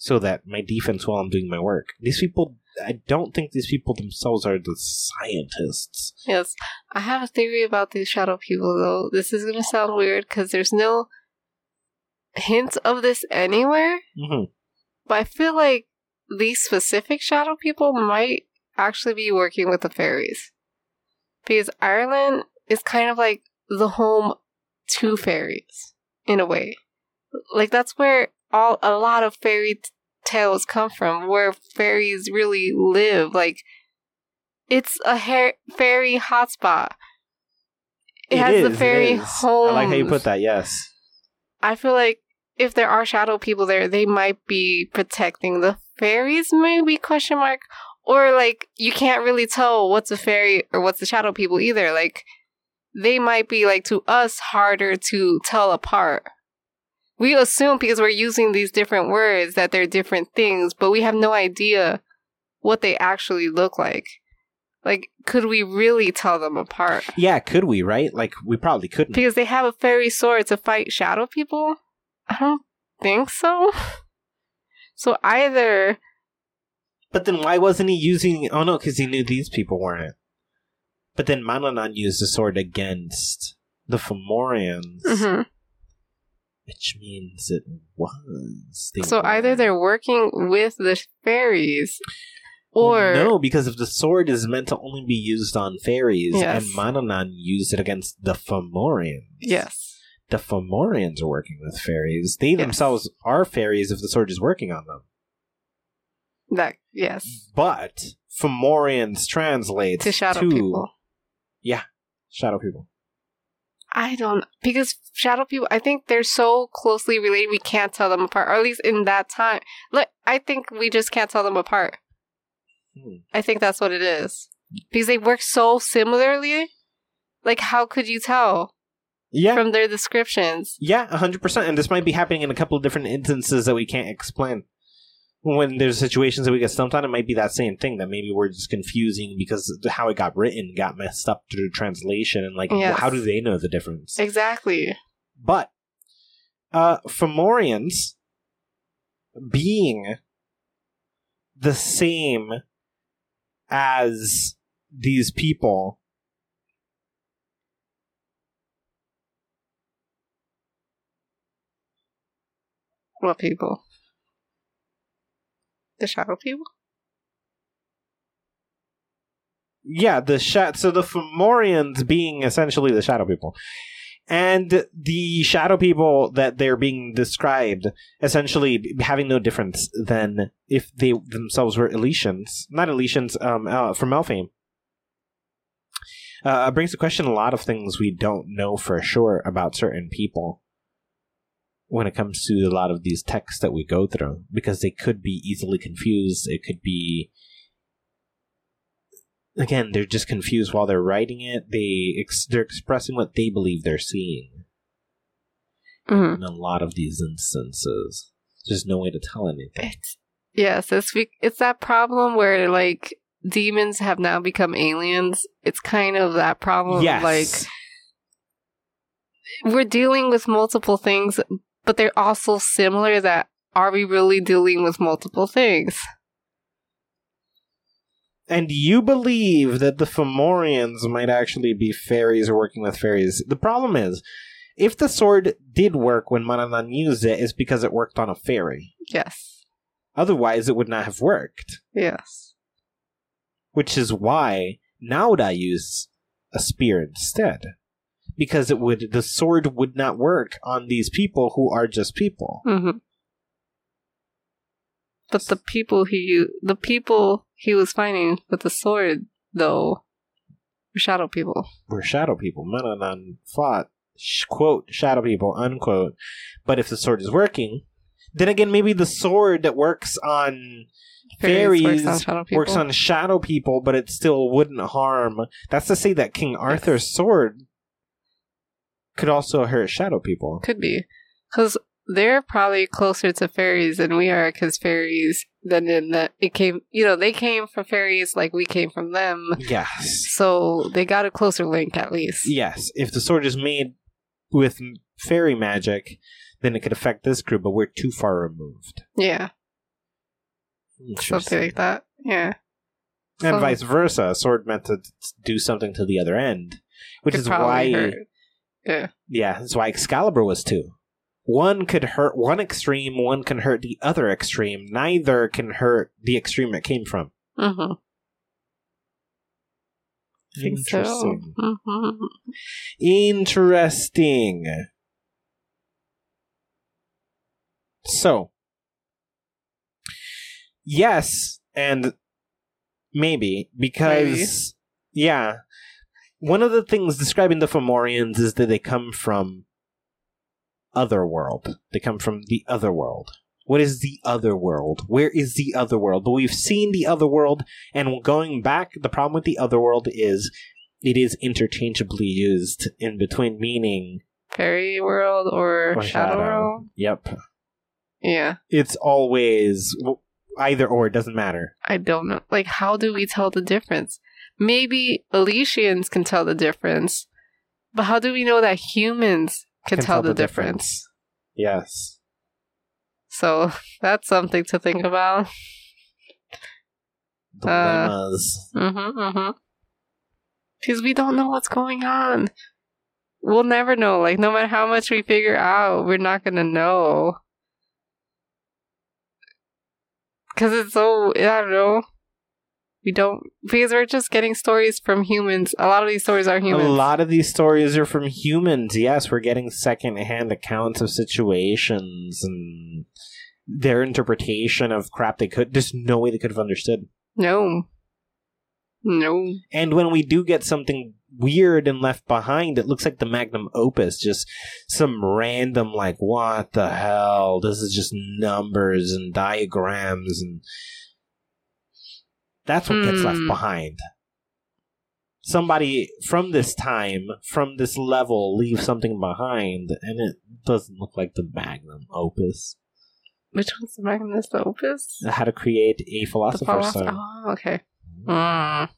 Speaker 2: so that my defense while I'm doing my work. These people, I don't think these people themselves are the scientists.
Speaker 3: Yes. I have a theory about these shadow people, though. This is going to sound weird because there's no hint of this anywhere.
Speaker 2: hmm
Speaker 3: But I feel like these specific shadow people might actually be working with the fairies. Because Ireland is kind of like the home to fairies, in a way. Like, that's where all a lot of fairy t- tales come from, where fairies really live. Like, it's a hair- fairy hotspot. It, has the fairy home.
Speaker 2: I like how you put that. Yes.
Speaker 3: I feel like if there are shadow people there, they might be protecting the fairies, maybe question mark. Or like you can't really tell what's a fairy or what's the shadow people either. Like they might be like to us harder to tell apart. We assume because we're using these different words that they're different things, but we have no idea what they actually look like. Like, could we really tell them apart?
Speaker 2: Yeah. Could we? Right? Like we probably couldn't.
Speaker 3: Because they have a fairy sword to fight shadow people? I don't think so. So either
Speaker 2: But then why wasn't he using? Oh no, because he knew these people weren't. But then Manannan used the sword against the Fomorians,
Speaker 3: hmm
Speaker 2: which means it was.
Speaker 3: So either they're working with the fairies, or
Speaker 2: no, because if the sword is meant to only be used on fairies,
Speaker 3: Yes.
Speaker 2: and Manannan used it against the Fomorians.
Speaker 3: yes,
Speaker 2: The Fomorians are working with fairies. They
Speaker 3: Yes.
Speaker 2: themselves are fairies if the sword is working on them.
Speaker 3: that yes
Speaker 2: But Fomorians translates
Speaker 3: to shadow
Speaker 2: to
Speaker 3: people.
Speaker 2: Yeah, shadow people.
Speaker 3: I don't because shadow people. I think they're so closely related. We can't tell them apart, or at least in that time. Look, I think we just can't tell them apart.
Speaker 2: Hmm.
Speaker 3: I think that's what it is because they work so similarly. Like, how could you tell
Speaker 2: Yeah,
Speaker 3: from their descriptions?
Speaker 2: yeah, hundred percent. And this might be happening in a couple of different instances that we can't explain. When there's situations that we get stumped on, it might be that same thing that maybe we're just confusing because how it got written got messed up through translation, and like,
Speaker 3: Yes.
Speaker 2: how do they know the difference?
Speaker 3: Exactly.
Speaker 2: But uh Fomorians being the same as these people
Speaker 3: What people? The shadow people.
Speaker 2: yeah the sha- so the Fomorians being essentially the shadow people and the shadow people that they're being described essentially having no difference than if they themselves were Elysians not Elysians um uh, from Elfame. Uh, brings to question a lot of things we don't know for sure about certain people when it comes to a lot of these texts that we go through because they could be easily confused it could be again they're just confused while they're writing it they ex- they're expressing what they believe they're seeing
Speaker 3: Mm-hmm.
Speaker 2: in a lot of these instances there's no way to tell anything
Speaker 3: It's yes, it's it's that problem where like demons have now become aliens. It's kind of that problem.
Speaker 2: yes
Speaker 3: Like we're dealing with multiple things, but they're also similar. That are we really dealing with multiple things?
Speaker 2: And you believe that the Fomorians might actually be fairies or working with fairies. The problem is, if the sword did work when Manannan used it, it's because it worked on a fairy.
Speaker 3: Yes,
Speaker 2: Otherwise, it would not have worked.
Speaker 3: yes,
Speaker 2: Which is why Nuada used a spear instead. Because it would the sword would not work on these people who are just people.
Speaker 3: hmm But the people he the people he was fighting with the sword, though, were shadow people.
Speaker 2: We're shadow people. Manannan fought quote shadow people unquote. But if the sword is working, then again maybe the sword that works on fairies,
Speaker 3: works on
Speaker 2: works on shadow people, but it still wouldn't harm. That's to say that King Arthur's sword could also hurt shadow people.
Speaker 3: Could be. Because they're probably closer to fairies than we are, because fairies, then in the, it came, you know, they came from fairies like we came from them.
Speaker 2: Yes.
Speaker 3: So they got a closer link at least.
Speaker 2: Yes. If the sword is made with fairy magic, then it could affect this group, but we're too far removed.
Speaker 3: Yeah. Something like that. Yeah.
Speaker 2: And
Speaker 3: So-
Speaker 2: vice versa. A sword meant to do something to the other end. Which is why
Speaker 3: hurt. Yeah.
Speaker 2: Yeah, that's why Excalibur was two. One could hurt one extreme, one can hurt the other extreme. Neither can hurt the extreme it came from.
Speaker 3: Mm-hmm. Think so.
Speaker 2: Interesting.
Speaker 3: Mm-hmm.
Speaker 2: Interesting. So, yes, and maybe because yeah, one of the things describing the Fomorians is that they come from other world. They come from the other world. What is the other world? Where is the other world? But we've seen the other world, and going back, the problem with the other world is it is interchangeably used in between meaning
Speaker 3: Fairy world or,
Speaker 2: or
Speaker 3: shadow, world.
Speaker 2: Yep.
Speaker 3: Yeah.
Speaker 2: It's always either or, it doesn't matter.
Speaker 3: I don't know. Like, how do we tell the difference? Maybe Elysians can tell the difference, but how do we know that humans can, tell, the, difference?
Speaker 2: Yes.
Speaker 3: So that's something to think about.
Speaker 2: Dilemmas.
Speaker 3: Mm-hmm, mm-hmm. Because we don't know what's going on. we'll never know. Like, no matter how much we figure out, we're not gonna know. Because it's so, I don't know. We don't, because we're just getting stories from humans. A lot of these stories are humans.
Speaker 2: A lot of these stories are from humans. Yes, we're getting secondhand accounts of situations and their interpretation of crap they could. There's no way they could have understood.
Speaker 3: No. No.
Speaker 2: And when we do get something weird and left behind, it looks like the magnum opus, just some random, like, what the hell? This is just numbers and diagrams, and that's what gets left
Speaker 3: Hmm.
Speaker 2: behind. Somebody from this time, from this level, leaves something behind, and it doesn't look like the magnum opus.
Speaker 3: Which one's the magnum Opus?
Speaker 2: How to create a philosopher's
Speaker 3: Philosoph-
Speaker 2: stone.
Speaker 3: Oh, okay. Mm.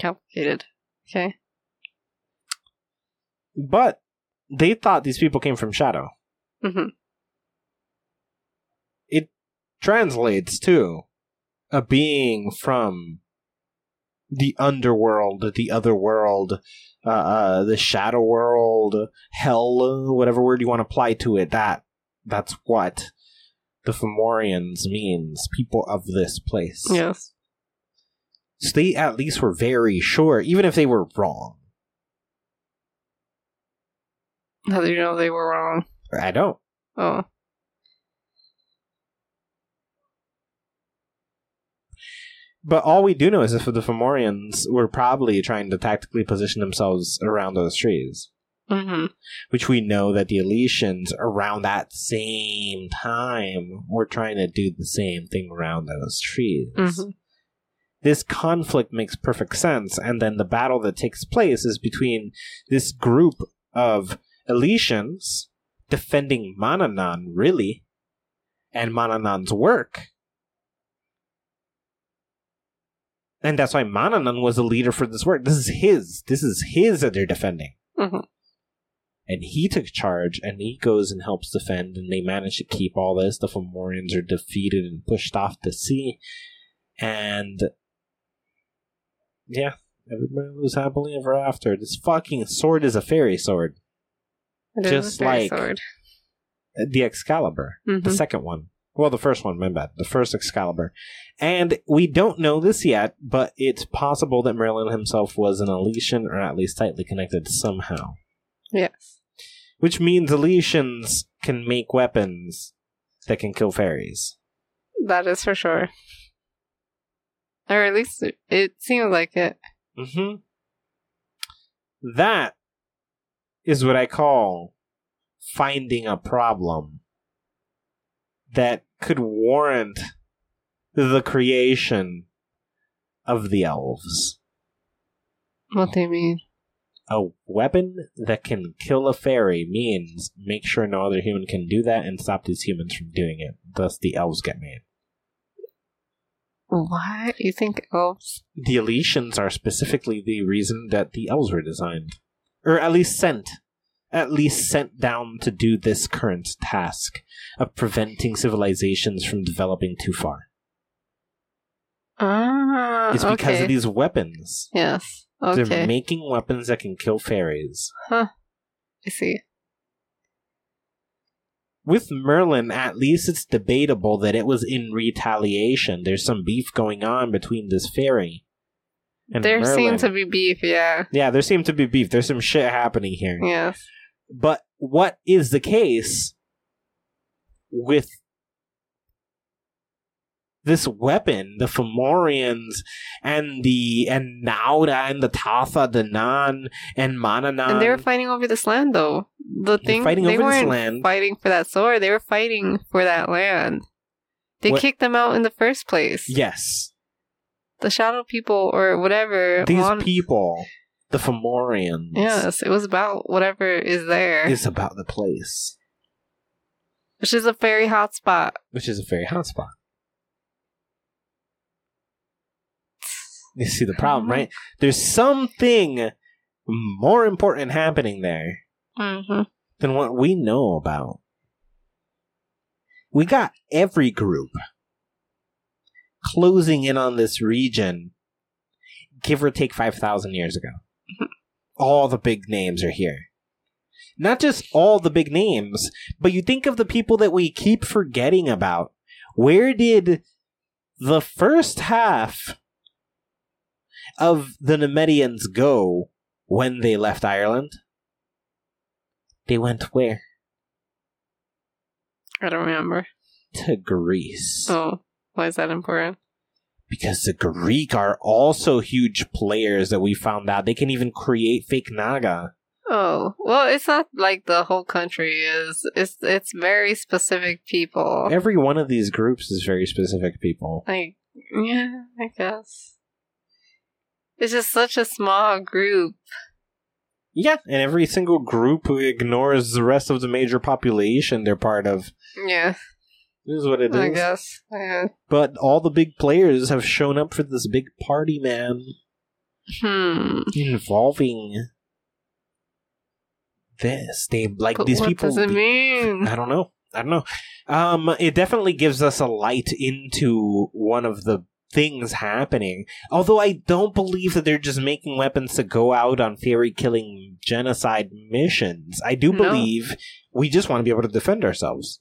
Speaker 3: Complicated. Okay.
Speaker 2: But they thought these people came from Shadow.
Speaker 3: hmm It
Speaker 2: translates to a being from the underworld, the other world, uh, uh, the shadow world, hell, whatever word you want to apply to it. That that's what the Fomorians means, people of this place.
Speaker 3: Yes.
Speaker 2: So they at least were very sure, even if they were wrong.
Speaker 3: How do you know they were wrong?
Speaker 2: I don't.
Speaker 3: Oh.
Speaker 2: But all we do know is that the Fomorians were probably trying to tactically position themselves around those trees.
Speaker 3: hmm
Speaker 2: which we know that the Elysians around that same time were trying to do the same thing around those trees.
Speaker 3: Mhm.
Speaker 2: This conflict makes perfect sense, and then the battle that takes place is between this group of Elysians defending Manannan, really, and Manannan's work. And that's why Manannan was the leader for this work. This is his. This is his that they're defending
Speaker 3: Mhm.
Speaker 2: and he took charge and he goes and helps defend and they manage to keep all this the Fomorians are defeated and pushed off to sea and yeah everybody lives happily ever after this fucking sword is a fairy sword
Speaker 3: It
Speaker 2: Just like-
Speaker 3: sword.
Speaker 2: The excalibur the
Speaker 3: Mhm.
Speaker 2: second one well the first one my bad the first excalibur and we don't know this yet but it's possible that merlin himself was an elysian or at least tightly connected somehow
Speaker 3: Yes.
Speaker 2: Which means Elysians can make weapons that can kill fairies.
Speaker 3: That is for sure. Or at least it, seemed like it.
Speaker 2: hmm That is what I call finding a problem that could warrant the creation of the elves.
Speaker 3: What do you mean?
Speaker 2: A weapon that can kill a fairy means make sure no other human can do that and stop these humans from doing it. Thus, the elves get made.
Speaker 3: What? You think elves?
Speaker 2: the Elysians are specifically the reason that the elves were designed, or at least sent, at least sent down to do this current task of preventing civilizations from developing too far.
Speaker 3: Ah,
Speaker 2: It's because
Speaker 3: okay.
Speaker 2: of these weapons.
Speaker 3: Yes.
Speaker 2: They're making weapons that can kill fairies. Huh.
Speaker 3: I see.
Speaker 2: With Merlin, at least it's debatable that it was in retaliation. There's some beef going on between this fairy and
Speaker 3: there
Speaker 2: Merlin.
Speaker 3: seemed to be beef, yeah.
Speaker 2: yeah, there seems to be beef. There's some shit happening here.
Speaker 3: Yes.
Speaker 2: But what is the case with this weapon, the Fomorians and the and Nuada and the Tautha de Danann and Manannan?
Speaker 3: and they were fighting over this land, though. The thing
Speaker 2: fighting
Speaker 3: they
Speaker 2: over this land.
Speaker 3: fighting for that sword. They were fighting for that land. They
Speaker 2: What-
Speaker 3: kicked them out in the first place.
Speaker 2: yes,
Speaker 3: The shadow people or whatever.
Speaker 2: these
Speaker 3: want-
Speaker 2: people, the Fomorians,
Speaker 3: Yes, it was about whatever is there.
Speaker 2: It's about the place,
Speaker 3: which is a very hot spot.
Speaker 2: which is a very hot spot. You see the problem, right? There's something more important happening there.
Speaker 3: Mm-hmm.
Speaker 2: than what we know about. We got every group closing in on this region, give or take 5,000 years ago. All the big names are here. Not just all the big names, but you think of the people that we keep forgetting about. Where did the first half of the Nemedians go when they left Ireland? They went where?
Speaker 3: I don't remember.
Speaker 2: To Greece.
Speaker 3: Oh, why is that important?
Speaker 2: Because the Greek are also huge players that we found out. They can even create fake Naga.
Speaker 3: Oh, well, it's not like the whole country is. It's it's very specific people.
Speaker 2: Every one of these groups is very specific people.
Speaker 3: Like, yeah, I guess. It's just such a small group.
Speaker 2: Yeah, and every single group ignores the rest of the major population they're part of.
Speaker 3: Yeah,
Speaker 2: This is what it is.
Speaker 3: I guess. Yeah.
Speaker 2: But all the big players have shown up for this big party, man,
Speaker 3: Hmm.
Speaker 2: involving this. They like
Speaker 3: But
Speaker 2: these
Speaker 3: what
Speaker 2: people.
Speaker 3: does it mean?
Speaker 2: I don't know. I don't know. Um, it definitely gives us a light into one of the things happening. Although I don't believe that they're just making weapons to go out on fairy killing genocide missions. I do
Speaker 3: No.
Speaker 2: believe we just want to be able to defend ourselves.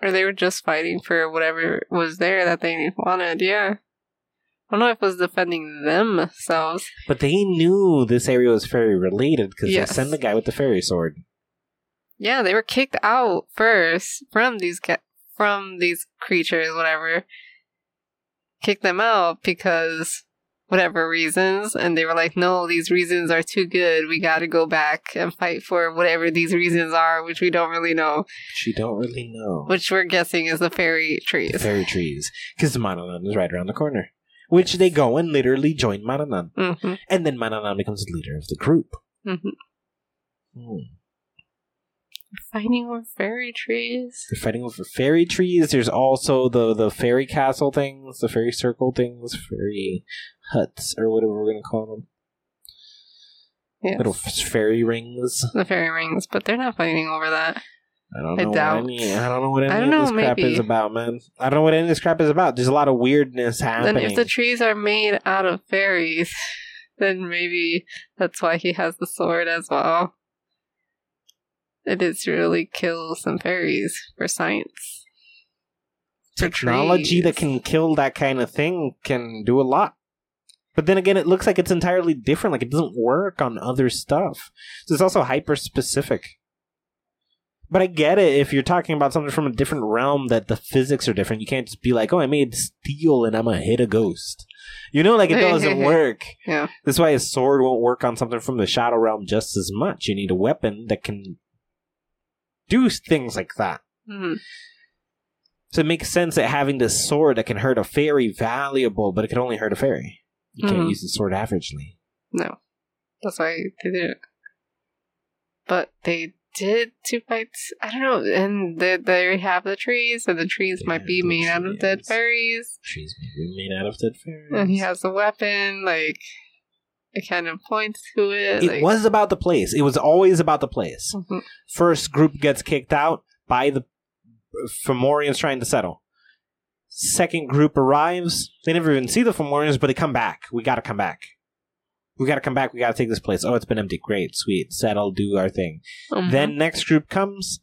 Speaker 3: Or they were just fighting for whatever was there that they wanted. Yeah. I don't know if it was defending themselves.
Speaker 2: But they knew this area was fairy related because
Speaker 3: Yes.
Speaker 2: they sent the guy with the fairy sword.
Speaker 3: Yeah, they were kicked out first from these ga- from these creatures, whatever. Kicked them out because whatever reasons, and they were like, "No, these reasons are too good. We got to go back and fight for whatever these reasons are, which we don't really know,
Speaker 2: Which you don't really know.
Speaker 3: which we're guessing is the fairy
Speaker 2: the
Speaker 3: trees."
Speaker 2: fairy trees. Because Manannan is right around the corner. Which they go and literally join Manannan.
Speaker 3: hmm
Speaker 2: And then Manannan becomes the leader of the group.
Speaker 3: hmm Fighting over fairy trees.
Speaker 2: They're fighting over fairy trees. There's also the the fairy castle things, the fairy circle things, fairy huts, or whatever we're gonna call them.
Speaker 3: Yeah,
Speaker 2: Little fairy rings.
Speaker 3: the fairy rings, but they're not fighting over that.
Speaker 2: I don't
Speaker 3: I
Speaker 2: know.
Speaker 3: doubt.
Speaker 2: What any, I don't know what any
Speaker 3: I don't
Speaker 2: of this
Speaker 3: know,
Speaker 2: crap is about, man. I don't know what any of this crap is about. There's a lot of weirdness happening.
Speaker 3: Then if the trees are made out of fairies, then maybe that's why he has the sword as well. It is to really kill some fairies for science. For
Speaker 2: Technology that can kill that kind of thing can do a lot. But then again, it looks like it's entirely different. Like it doesn't work on other stuff. So it's also hyper specific. But I get it if you're talking about something from a different realm that the physics are different. You can't just be like, "Oh, I made steel and I'm gonna hit a ghost." You know, like it doesn't work.
Speaker 3: Yeah.
Speaker 2: That's why a sword won't work on something from the shadow realm just as much. You need a weapon that can do things like that.
Speaker 3: Mhm.
Speaker 2: So it makes sense that having this sword that can hurt a fairy valuable, but it can only hurt a fairy. You can't
Speaker 3: Mhm.
Speaker 2: use the sword averagely.
Speaker 3: No. That's why they did it. But they did two fights. I don't know. And they, they have the trees, and the trees
Speaker 2: They
Speaker 3: might be made out of dead fairies. trees.
Speaker 2: She's maybe made out of dead fairies.
Speaker 3: And he has a weapon. Like, it kind of points to it.
Speaker 2: it
Speaker 3: like,
Speaker 2: was about the place. It was always about the place.
Speaker 3: Mhm.
Speaker 2: First group gets kicked out by the Fomorians trying to settle. Second group arrives. They never even see the Fomorians, but they come back. We gotta come back. We gotta come back. We gotta take this place. Oh, it's been empty. Great, sweet. Settle, do our thing.
Speaker 3: Mhm.
Speaker 2: Then next group comes.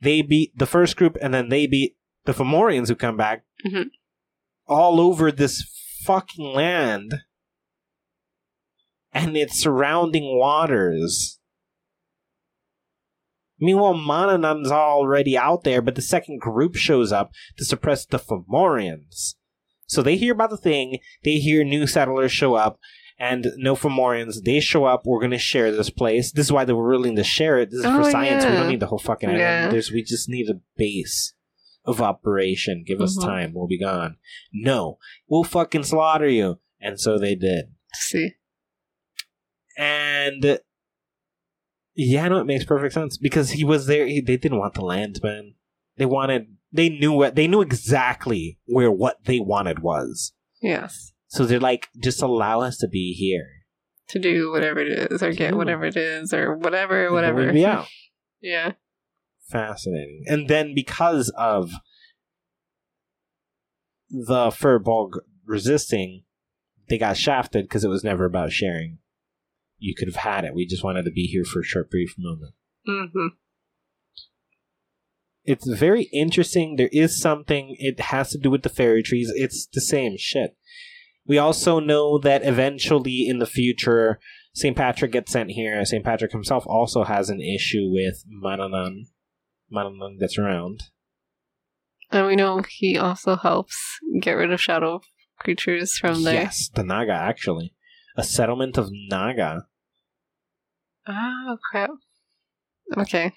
Speaker 2: They beat the first group, and then they beat the Fomorians who come back.
Speaker 3: Mhm.
Speaker 2: All over this fucking land and its surrounding waters. Meanwhile, Manannan's already out there, but the second group shows up to suppress the Fomorians. So they hear about the thing, they hear new settlers show up, and no Fomorians, they show up, we're gonna share this place. This is why they were willing to share it. This is for
Speaker 3: Oh,
Speaker 2: science, we don't need the whole fucking island.
Speaker 3: Yeah.
Speaker 2: There's, we just need a base of operation. Give us
Speaker 3: Mhm.
Speaker 2: time, we'll be gone. No, we'll fucking slaughter you. And so they did.
Speaker 3: See.
Speaker 2: And yeah, no, it makes perfect sense because he was there. He, they didn't want the land, man. They wanted. They knew what. They knew exactly where what they wanted was.
Speaker 3: Yes.
Speaker 2: So they're like, just allow us to be here.
Speaker 3: To do whatever it is, or get
Speaker 2: Yeah.
Speaker 3: whatever it is, or whatever, whatever.
Speaker 2: out.
Speaker 3: Yeah.
Speaker 2: Fascinating. And then because of the Fir Bolg resisting, they got shafted because it was never about sharing. You could have had it. We just wanted to be here for a short, brief moment.
Speaker 3: Mm-hmm.
Speaker 2: It's very interesting. There is something, it has to do with the fairy trees. It's the same shit. We also know that eventually in the future, St. Patrick gets sent here. St. Patrick himself also has an issue with Manannan. Manannan gets around.
Speaker 3: And we know he also helps get rid of shadow creatures from there.
Speaker 2: Yes, the Naga, actually. A settlement of Naga.
Speaker 3: Oh crap. Okay.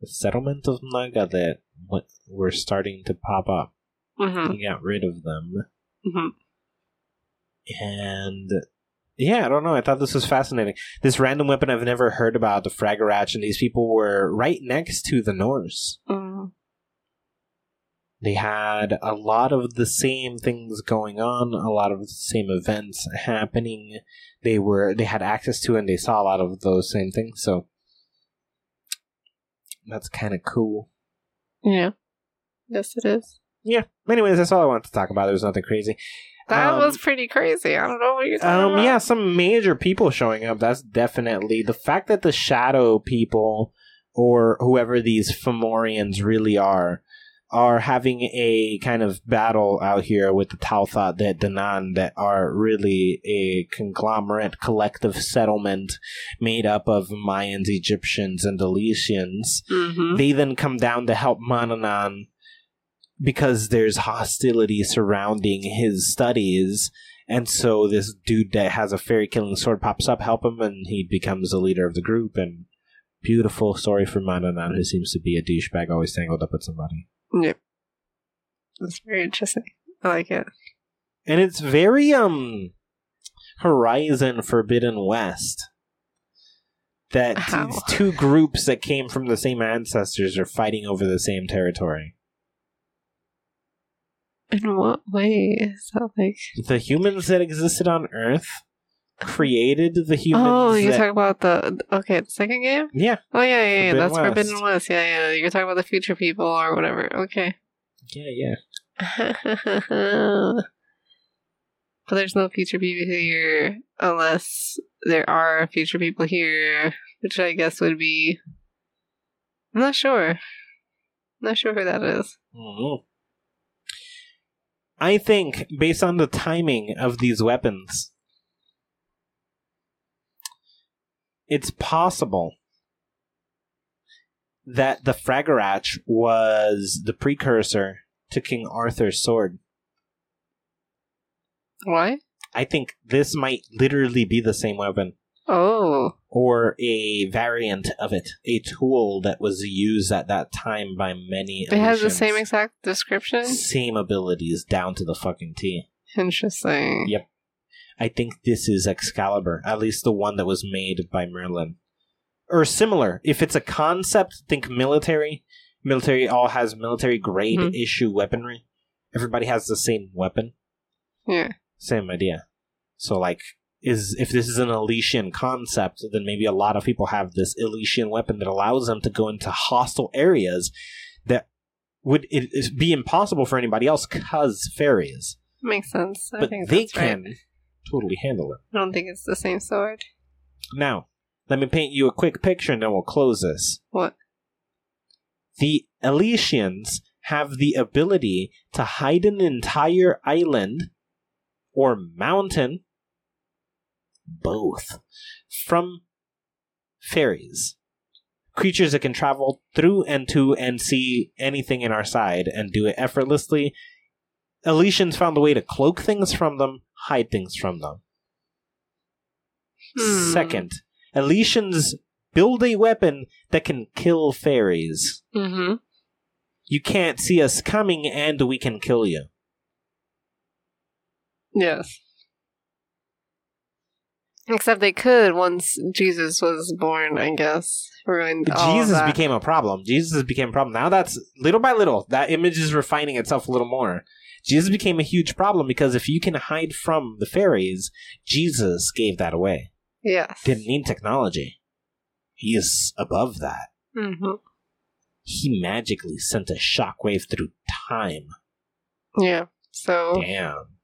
Speaker 2: The settlement of Naga that were starting to pop up.
Speaker 3: Mm-hmm.
Speaker 2: He got rid of them.
Speaker 3: Mm-hmm.
Speaker 2: And yeah, I don't know. I thought this was fascinating. This random weapon I've never heard about, the Fragarach, and these people were right next to the Norse.
Speaker 3: Mm.
Speaker 2: They had a lot of the same things going on, a lot of the same events happening. They were they had access to and they saw a lot of those same things. So that's kind of cool.
Speaker 3: Yeah. Yes, it is.
Speaker 2: Yeah. Anyways, that's all I wanted to talk about. There was nothing crazy.
Speaker 3: That
Speaker 2: Um,
Speaker 3: was pretty crazy. I don't know what you're talking
Speaker 2: Um,
Speaker 3: about.
Speaker 2: yeah, some major people showing up. That's definitely the fact that the shadow people or whoever these Fomorians really are are having a kind of battle out here with the Tautha de Danann that are really a conglomerate collective settlement made up of Mayans, Egyptians, and Elysians
Speaker 3: Mm-hmm.
Speaker 2: they then come down to help Manannan because there's hostility surrounding his studies. And so this dude that has a fairy killing sword pops up, help him, and he becomes the leader of the group. And beautiful story for Manannan, who seems to be a douchebag, always tangled up with somebody.
Speaker 3: Yep. That's very interesting. I like it.
Speaker 2: And it's very um Horizon Forbidden West. That
Speaker 3: How?
Speaker 2: these two groups that came from the same ancestors are fighting over the same territory.
Speaker 3: In what way is that like?
Speaker 2: the humans that existed on Earth created the humans.
Speaker 3: oh, you're
Speaker 2: that-
Speaker 3: talking about the okay, the second game.
Speaker 2: yeah,
Speaker 3: Oh yeah, yeah, yeah.
Speaker 2: Forbidden
Speaker 3: That's
Speaker 2: West.
Speaker 3: Forbidden West. Yeah, yeah. You're talking about the future people or whatever. Okay.
Speaker 2: yeah, yeah.
Speaker 3: but there's no future people here unless there are future people here, which I guess would be. I'm not sure. I'm not sure who that is.
Speaker 2: Mhm. I think, based on the timing of these weapons, it's possible that the Fragarach was the precursor to King Arthur's sword.
Speaker 3: Why?
Speaker 2: I think this might literally be the same weapon.
Speaker 3: Oh,
Speaker 2: or a variant of it, a tool that was used at that time by many.
Speaker 3: it has the same exact description.
Speaker 2: same abilities down to the fucking T.
Speaker 3: Interesting.
Speaker 2: Yep. I think this is Excalibur, at least the one that was made by Merlin, or similar. If it's a concept, think military. Military all has military grade
Speaker 3: Mhm.
Speaker 2: issue weaponry. Everybody has the same weapon,
Speaker 3: Yeah.
Speaker 2: same idea. So like is if this is an Elysian concept, then maybe a lot of people have this Elysian weapon that allows them to go into hostile areas that would it, be impossible for anybody else because fairies.
Speaker 3: Makes sense. I
Speaker 2: But
Speaker 3: think
Speaker 2: they
Speaker 3: that's right.
Speaker 2: Totally handle it.
Speaker 3: I don't think it's the same sword.
Speaker 2: Now, let me paint you a quick picture and then we'll close this.
Speaker 3: What?
Speaker 2: The Elysians have the ability to hide an entire island or mountain, both, from fairies. Creatures that can travel through and to and see anything in our side and do it effortlessly. Elysians found a way to cloak things from them, hide things from them.
Speaker 3: Hmm.
Speaker 2: Second, Elysians build a weapon that can kill fairies.
Speaker 3: Mm-hmm.
Speaker 2: You can't see us coming and we can kill you.
Speaker 3: Yes. Except they could once Jesus was born, I guess. Ruined
Speaker 2: Jesus became a problem. Jesus became a problem. Now that's little by little, that image is refining itself a little more. Jesus became a huge problem because if you can hide from the fairies, Jesus gave that away.
Speaker 3: Yes.
Speaker 2: Didn't need technology. He is above that.
Speaker 3: hmm
Speaker 2: He magically sent a shockwave through time.
Speaker 3: Yeah. So
Speaker 2: Damn.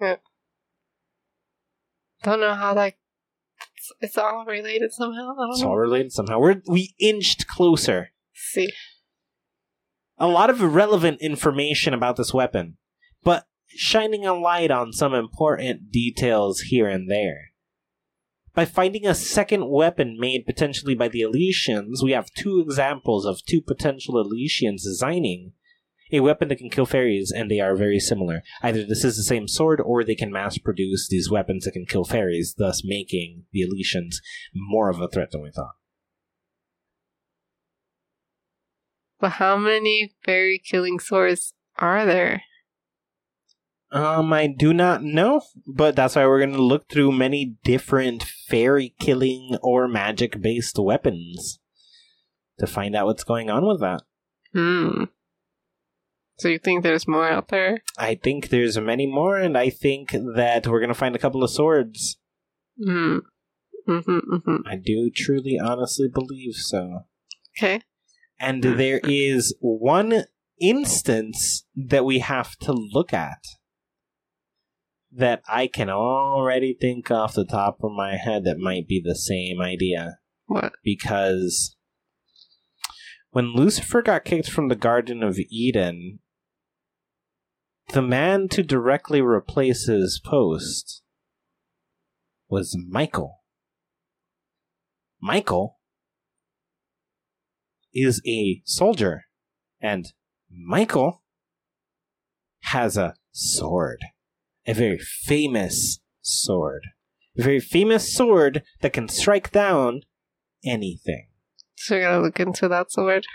Speaker 2: Yeah.
Speaker 3: Don't know how that It's, it's all related somehow. I don't
Speaker 2: It's
Speaker 3: know.
Speaker 2: all related somehow. We're we inched closer.
Speaker 3: See.
Speaker 2: A lot of irrelevant information about this weapon, shining a light on some important details here and there. By finding a second weapon made potentially by the Elysians, we have two examples of two potential Elysians designing a weapon that can kill fairies, and they are very similar. Either this is the same sword, or they can mass produce these weapons that can kill fairies, thus making the Elysians more of a threat than we thought.
Speaker 3: But how many fairy killing swords are there?
Speaker 2: Um, I do not know, but that's why we're going to look through many different fairy killing or magic based weapons to find out what's going on with that.
Speaker 3: Hmm. So you think there's more out there?
Speaker 2: I think there's many more, and I think that we're going to find a couple of swords.
Speaker 3: Hmm. Mm-hmm, mm-hmm.
Speaker 2: I do truly, honestly believe so.
Speaker 3: Okay.
Speaker 2: And there is one instance that we have to look at that I can already think off the top of my head that might be the same idea.
Speaker 3: What?
Speaker 2: because when Lucifer got kicked from the Garden of Eden, the man to directly replace his post was Michael. Michael is a soldier, and Michael has a sword. A very famous sword. A very famous sword that can strike down anything,
Speaker 3: So we gotta look into that sword.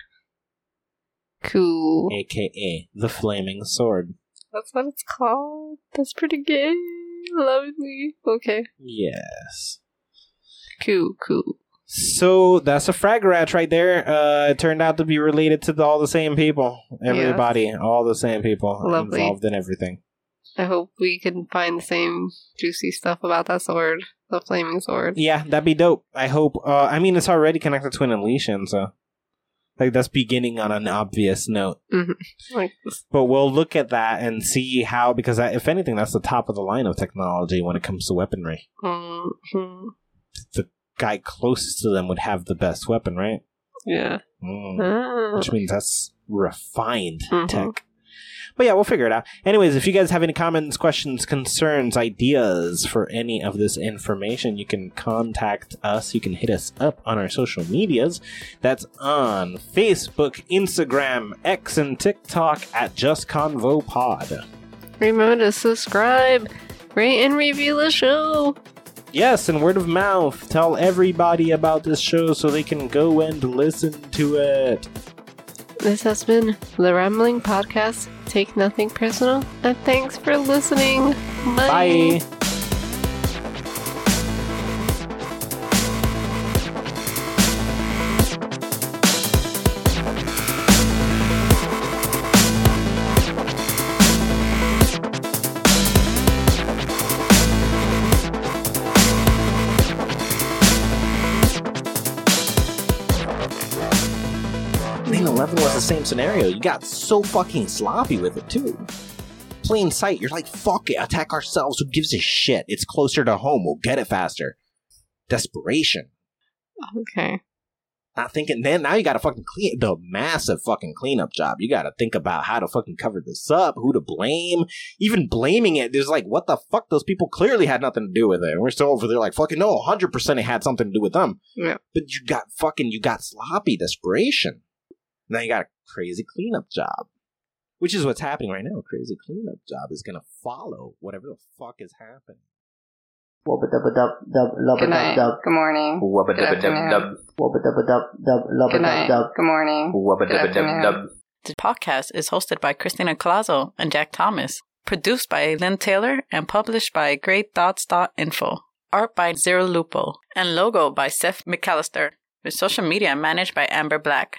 Speaker 3: Cool.
Speaker 2: aka the flaming sword.
Speaker 3: That's what it's called. That's pretty gay. Lovely. Okay.
Speaker 2: Yes.
Speaker 3: Cool, cool.
Speaker 2: So that's a Fragarach right there. Uh, it turned out to be related to the, all the same people. Everybody, all the same people
Speaker 3: Lovely.
Speaker 2: involved in everything.
Speaker 3: I hope we can find the same juicy stuff about that sword. The flaming sword.
Speaker 2: Yeah, that'd be dope. I hope. Uh, I mean, it's already connected to an Elysian, so like that's beginning on an obvious note.
Speaker 3: Like,
Speaker 2: But we'll look at that and see how, because that, if anything, that's the top of the line of technology when it comes to weaponry.
Speaker 3: mm-hmm.
Speaker 2: The guy closest to them would have the best weapon, right?
Speaker 3: Yeah.
Speaker 2: Mm.
Speaker 3: Ah.
Speaker 2: Which means that's refined
Speaker 3: Mhm.
Speaker 2: tech. But yeah, we'll figure it out. Anyways, if you guys have any comments, questions, concerns, ideas for any of this information, you can contact us. You can hit us up on our social medias. That's on Facebook, Instagram, X, and TikTok at Just Convo Pod.
Speaker 3: Remember to subscribe, rate, and review the show.
Speaker 2: Yes, and word of mouth. Tell everybody about this show so they can go and listen to it.
Speaker 3: This has been the Rambling Podcast. Take nothing personal, and thanks for listening.
Speaker 2: Bye. Nine same scenario. You got so fucking sloppy with it too. Plain sight, you're like, fuck it, attack ourselves. Who gives a shit? It's closer to home. We'll get it faster. Desperation.
Speaker 3: Okay.
Speaker 2: Not thinking. Then now you got to fucking clean the massive fucking cleanup job. You got to think about how to fucking cover this up, who to blame. Even blaming it, there's like, what the fuck? Those people clearly had nothing to do with it. And we're still over there like, fucking no, hundred percent it had something to do with them.
Speaker 3: Yeah.
Speaker 2: But you got fucking, you got sloppy desperation. Now you got a crazy cleanup job. Which is what's happening right now. A crazy cleanup job is gonna follow whatever the fuck is happening.
Speaker 4: Wubba dubba dub dub lubba
Speaker 5: Good
Speaker 4: dub
Speaker 5: night.
Speaker 4: dub
Speaker 5: Good morning.
Speaker 6: Wubba
Speaker 5: Good
Speaker 6: dubba dub
Speaker 5: afternoon.
Speaker 6: dub.
Speaker 4: wubba dubba dub dub lubba
Speaker 5: Good
Speaker 4: dub
Speaker 5: night.
Speaker 4: dub
Speaker 5: Good morning.
Speaker 6: Wubba
Speaker 5: Good
Speaker 6: dubba dub
Speaker 5: afternoon.
Speaker 6: dub.
Speaker 1: The podcast is hosted by Christina Colazo and Jack Thomas, produced by Lynn Taylor, and published by GreyThoughts.info. Art by Zero Lupo, and logo by Seth McAllister, with social media managed by Amber Black.